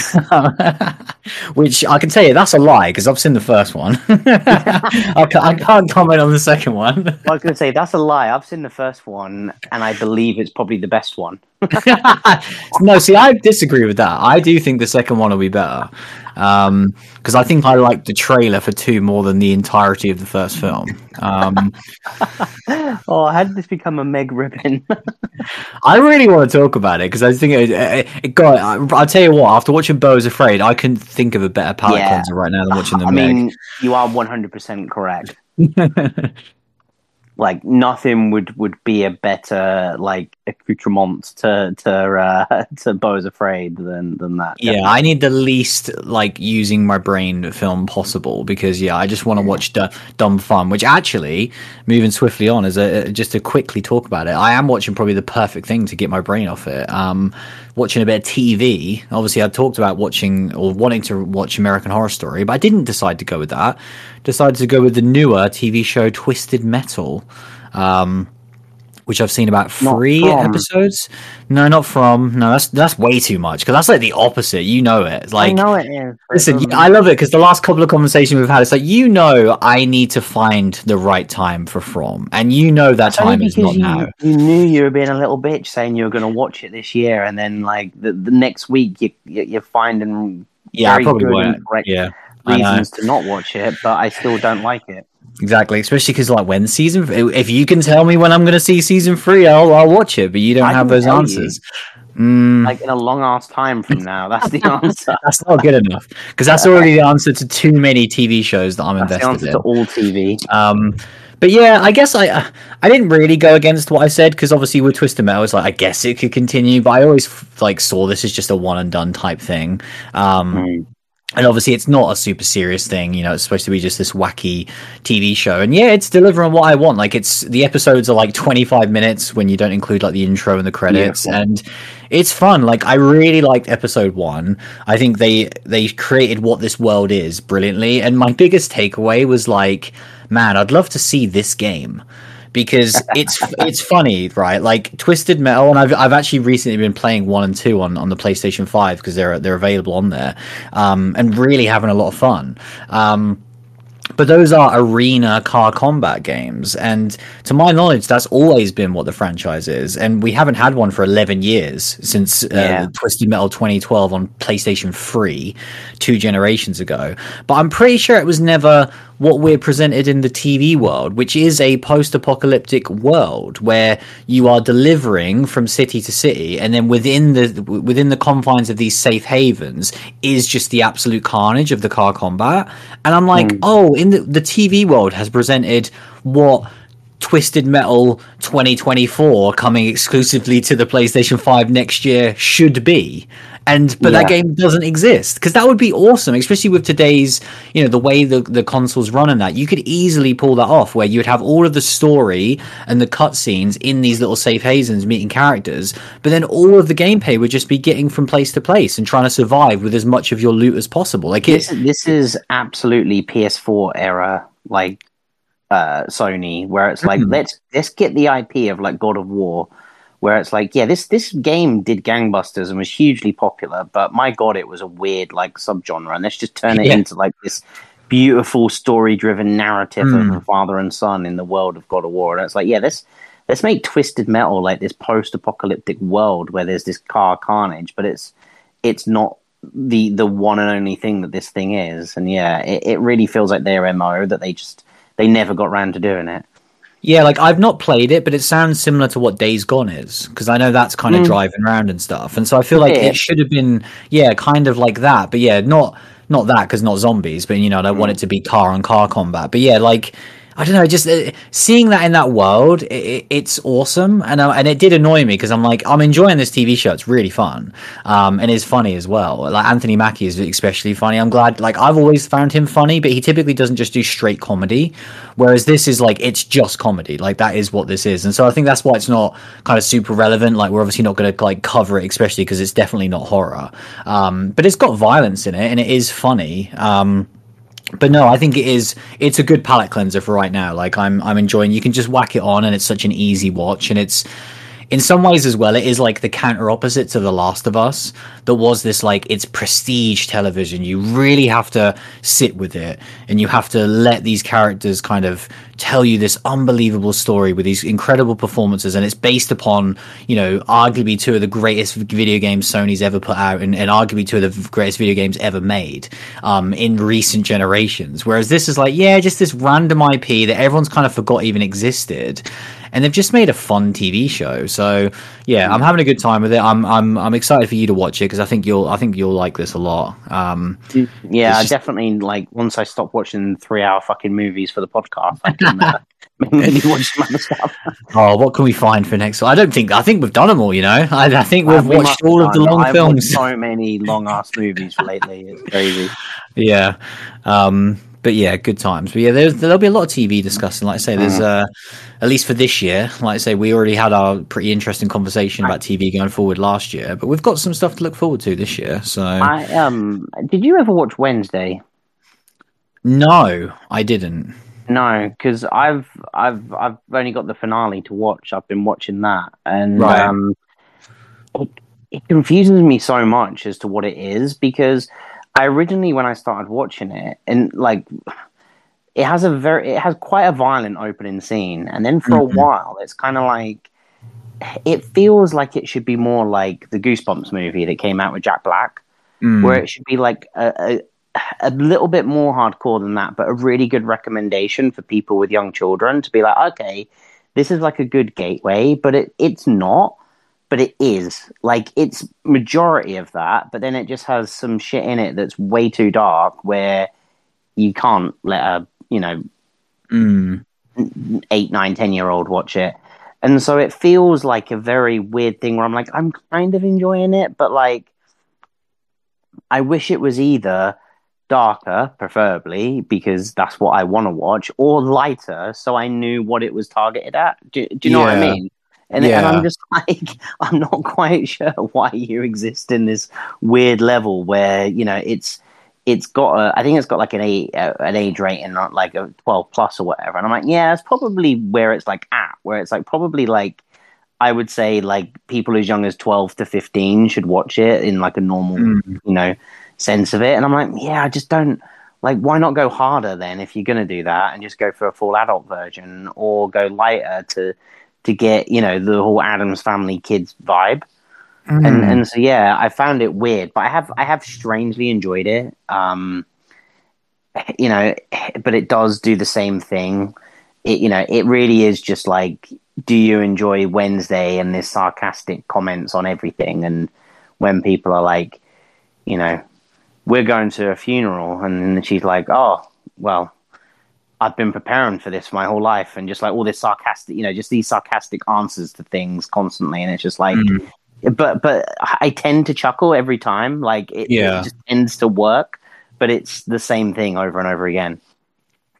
which I can tell you that's a lie because I've seen the first one. I, can't, I, can't, comment on the second one. I was going to say that's a lie. I've seen the first one, and I believe it's probably the best one. no, see, I disagree with that. I do think the second one will be better because um, I think I liked the trailer for two more than the entirety of the first film. Um, oh, how did this become a Meg ribbon? I really want to talk about it because I think it, it, it got. I'll tell you what. After watching Beau's Afraid, I couldn't think of a better palate yeah. cleanser right now than watching the I Meg. mean, you are one hundred percent correct. like nothing would would be a better like accoutrement to to uh, to Beau's Afraid than than that. Yeah, I need the least like using my brain film possible because yeah, I just want to watch d- dumb fun. Which actually, moving swiftly on, is a just to quickly talk about it. I am watching probably the perfect thing to get my brain off it. Um, watching a bit of TV. Obviously, I talked about watching or wanting to watch American Horror Story, but I didn't decide to go with that. Decided to go with the newer TV show Twisted Metal. Um, which I've seen about three episodes. No, not from. No, that's that's way too much because that's like the opposite. You know it. Like I know it is. Listen, I love it because the last couple of conversations we've had, it's like you know I need to find the right time for From, and you know that time is not you, now. You knew you were being a little bitch saying you were going to watch it this year, and then like the, the next week you, you are finding yeah, I probably won't. Yeah, reasons to not watch it, but I still don't like it. Exactly, especially because like when season, if you can tell me when I'm going to see season three, I'll I'll watch it. But you don't I have those answers. Mm. Like in a long ass time from now, that's the answer. that's not good enough because that's already the answer to too many TV shows that I'm that's invested in. To all TV. Um, but yeah, I guess I I didn't really go against what I said because obviously with Twisted Metal, it's like I guess it could continue, but I always like saw this as just a one and done type thing. Um, mm and obviously it's not a super serious thing you know it's supposed to be just this wacky tv show. And yeah it's delivering what i want. Like it's the episodes are like 25 minutes when you don't include like the intro and the credits. Yeah. and it's fun. Like i really liked episode one. I think they they created what this world is brilliantly. And my biggest takeaway was like man i'd love to see this game because it's it's funny, right? Like Twisted Metal, and I've I've actually recently been playing one and two on, on the PlayStation Five because they're they're available on there, um, and really having a lot of fun. Um, but those are arena car combat games and to my knowledge that's always been what the franchise is and we haven't had one for 11 years since uh, yeah. twisted metal 2012 on playstation 3 two generations ago but i'm pretty sure it was never what we're presented in the TV world, which is a post-apocalyptic world where you are delivering from city to city, and then within the within the confines of these safe havens is just the absolute carnage of the car combat. And I'm like, mm. oh, in the the TV world has presented what Twisted Metal 2024 coming exclusively to the PlayStation 5 next year should be and but yeah. that game doesn't exist because that would be awesome especially with today's you know the way the, the consoles run and that you could easily pull that off where you would have all of the story and the cutscenes in these little safe havens meeting characters but then all of the gameplay would just be getting from place to place and trying to survive with as much of your loot as possible like this, this is absolutely ps4 era like uh sony where it's like mm. let's let's get the ip of like god of war where it's like, yeah, this this game did gangbusters and was hugely popular, but my god, it was a weird like subgenre, and let's just turn it yeah. into like this beautiful story-driven narrative mm. of hmm. a father and son in the world of God of War. And it's like, yeah, this let's make Twisted Metal like this post-apocalyptic world where there's this car carnage, but it's it's not the the one and only thing that this thing is. And yeah, it, it really feels like their mo that they just they never got around to doing it. Yeah, like I've not played it, but it sounds similar to what Days Gone is because I know that's kind of mm. driving around and stuff, and so I feel like yeah. it should have been, yeah, kind of like that, but yeah, not not that because not zombies, but you know, I don't mm. want it to be car on car combat, but yeah, like I don't know, just uh, seeing that in that world, it, it's awesome, and uh, and it did annoy me because I'm like, I'm enjoying this TV show. It's really fun, um, and it's funny as well. Like Anthony Mackie is especially funny. I'm glad. Like I've always found him funny, but he typically doesn't just do straight comedy, whereas this is like it's just comedy. Like that is what this is, and so I think that's why it's not kind of super relevant. Like we're obviously not going to like cover it, especially because it's definitely not horror. Um, but it's got violence in it, and it is funny. Um, but no, I think it is. It's a good palate cleanser for right now. Like I'm, I'm enjoying. You can just whack it on, and it's such an easy watch, and it's in some ways as well, it is like the counter opposite to The Last of Us. That was this like it's prestige television. You really have to sit with it, and you have to let these characters kind of tell you this unbelievable story with these incredible performances, and it's based upon you know arguably two of the greatest video games Sony's ever put out, and, and arguably two of the greatest video games ever made um, in recent generations. Whereas this is like yeah, just this random IP that everyone's kind of forgot even existed and they've just made a fun TV show. So yeah, I'm having a good time with it. I'm I'm I'm excited for you to watch it because I think you'll I think you'll like this a lot. Um, yeah, just... definitely. Like once I stop watching three hour fucking movies for the podcast, I can. Uh, maybe watch some other stuff. oh, what can we find for next? I don't think. I think we've done them all. You know, I, I think we've we watched all of the long I've films. so many long ass movies lately. It's crazy. Yeah. Um, but yeah, good times. But yeah, there'll be a lot of TV discussing. Like I say, there's mm. uh, at least for this year. Like I say, we already had our pretty interesting conversation about TV going forward last year, but we've got some stuff to look forward to this year. So, I um, did you ever watch Wednesday? No, I didn't. No, because I've I've I've only got the finale to watch. I've been watching that, and right. um, it, it confuses me so much as to what it is because I originally when I started watching it, and like it has a very it has quite a violent opening scene, and then for mm-hmm. a while it's kind of like it feels like it should be more like the Goosebumps movie that came out with Jack Black, mm. where it should be like a, a a little bit more hardcore than that, but a really good recommendation for people with young children to be like, okay, this is like a good gateway, but it, it's not but it is like it's majority of that but then it just has some shit in it that's way too dark where you can't let a you know mm. eight nine ten year old watch it and so it feels like a very weird thing where i'm like i'm kind of enjoying it but like i wish it was either darker preferably because that's what i want to watch or lighter so i knew what it was targeted at do, do you know yeah. what i mean and, yeah. and I'm just like, I'm not quite sure why you exist in this weird level where you know it's it's got a, I think it's got like an a an age rating, not like a 12 plus or whatever. And I'm like, yeah, it's probably where it's like at, where it's like probably like I would say like people as young as 12 to 15 should watch it in like a normal, mm. you know, sense of it. And I'm like, yeah, I just don't like why not go harder then if you're going to do that and just go for a full adult version or go lighter to to get you know the whole Addams Family kids vibe. Mm. And and so yeah, I found it weird, but I have I have strangely enjoyed it. Um, you know, but it does do the same thing. It you know, it really is just like, do you enjoy Wednesday and this sarcastic comments on everything? And when people are like, you know, we're going to a funeral, and she's like, oh, well, I've been preparing for this my whole life, and just like all this sarcastic, you know, just these sarcastic answers to things constantly, and it's just like, mm. but but I tend to chuckle every time, like it, yeah. it just tends to work, but it's the same thing over and over again.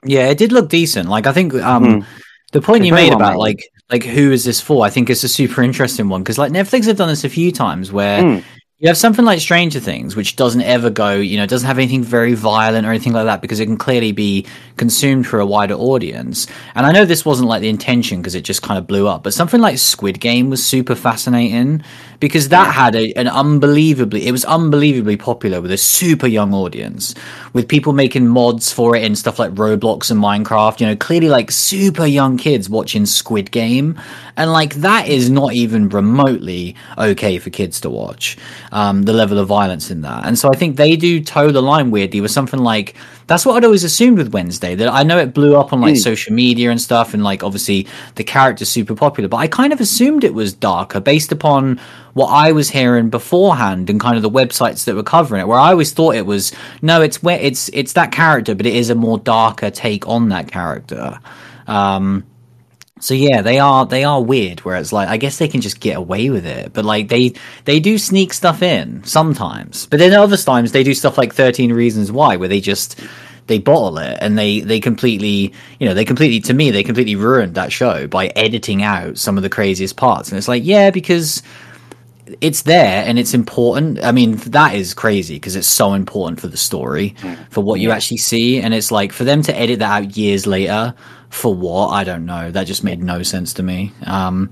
Yeah, it did look decent. Like I think um, mm. the point it's you made well about made. like like who is this for? I think it's a super interesting one because like Netflix have done this a few times where. Mm you have something like Stranger Things, which doesn't ever go, you know, doesn't have anything very violent or anything like that because it can clearly be consumed for a wider audience. And I know this wasn't like the intention because it just kind of blew up, but something like Squid Game was super fascinating because that yeah. had a, an unbelievably, it was unbelievably popular with a super young audience, with people making mods for it and stuff like Roblox and Minecraft, you know, clearly like super young kids watching Squid Game. And like that is not even remotely okay for kids to watch um, the level of violence in that. And so I think they do toe the line weirdly with something like that's what I'd always assumed with Wednesday. That I know it blew up on like mm. social media and stuff, and like obviously the character's super popular, but I kind of assumed it was darker based upon what I was hearing beforehand and kind of the websites that were covering it. Where I always thought it was no, it's where it's it's that character, but it is a more darker take on that character. Um, so yeah, they are they are weird. Where it's like I guess they can just get away with it, but like they they do sneak stuff in sometimes. But then other times they do stuff like Thirteen Reasons Why, where they just they bottle it and they they completely you know they completely to me they completely ruined that show by editing out some of the craziest parts. And it's like yeah, because it's there and it's important. I mean, that is crazy because it's so important for the story, mm. for what you actually see. And it's like for them to edit that out years later for what I don't know. That just made no sense to me. Um,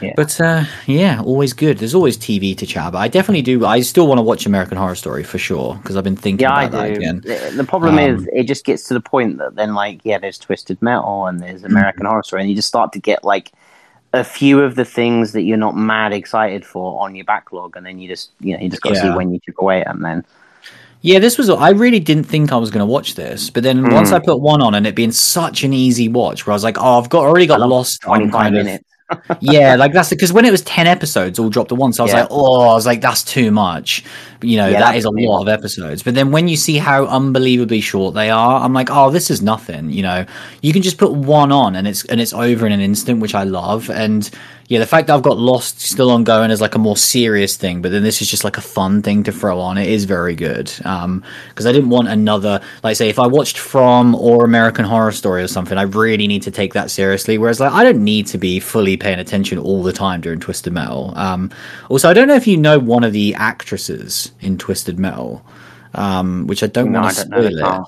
yeah. But uh, yeah, always good. There's always TV to chat. But I definitely do. I still want to watch American Horror Story for sure because I've been thinking yeah, about that again. The, problem um, is, it just gets to the point that then, like, yeah, there's Twisted Metal and there's American mm-hmm. Horror Story, and you just start to get like a few of the things that you're not mad excited for on your backlog, and then you just, you know, you just got to yeah. see when you chip away at them. Then Yeah, this was. I really didn't think I was going to watch this, but then mm. once I put one on and it being such an easy watch, where I was like, "Oh, I've got already got lost twenty five minutes." yeah, like that's because when it was ten episodes all dropped at once, I was yeah. like, oh, I was like, that's too much. You know, yeah, that is a lot of episodes. But then when you see how unbelievably short they are, I'm like, oh, this is nothing. You know, you can just put one on and it's and it's over in an instant, which I love. And yeah, the fact that I've got Lost still ongoing is like a more serious thing, but then this is just like a fun thing to throw on. It is very good. Um, because I didn't want another, like, say, if I watched From or American Horror Story or something, I really need to take that seriously. Whereas, like, I don't need to be fully paying attention all the time during Twisted Metal. Um, also, I don't know if you know one of the actresses in Twisted Metal, um, which I don't no, want to spoil it.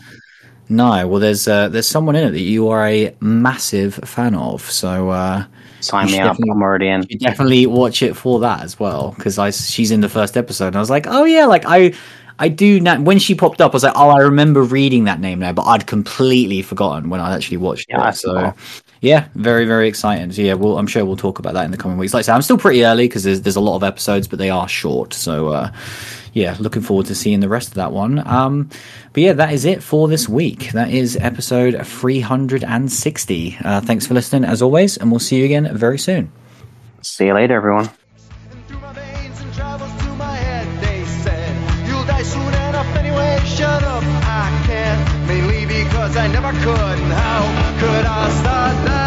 No, well, there's uh, there's someone in it that you are a massive fan of. So uh, sign me up. I'm already in. You definitely watch it for that as well because I she's in the first episode. and I was like, oh yeah, like I I do now. When she popped up, I was like, oh, I remember reading that name now, but I'd completely forgotten when I actually watched yeah, it. So. Yeah, very very exciting. So yeah, well, I'm sure we'll talk about that in the coming weeks. Like I said, I'm still pretty early because there's there's a lot of episodes, but they are short. So uh, yeah, looking forward to seeing the rest of that one. Um, but yeah, that is it for this week. That is episode 360. Uh, thanks for listening as always, and we'll see you again very soon. See you later, everyone. I never could. How could I start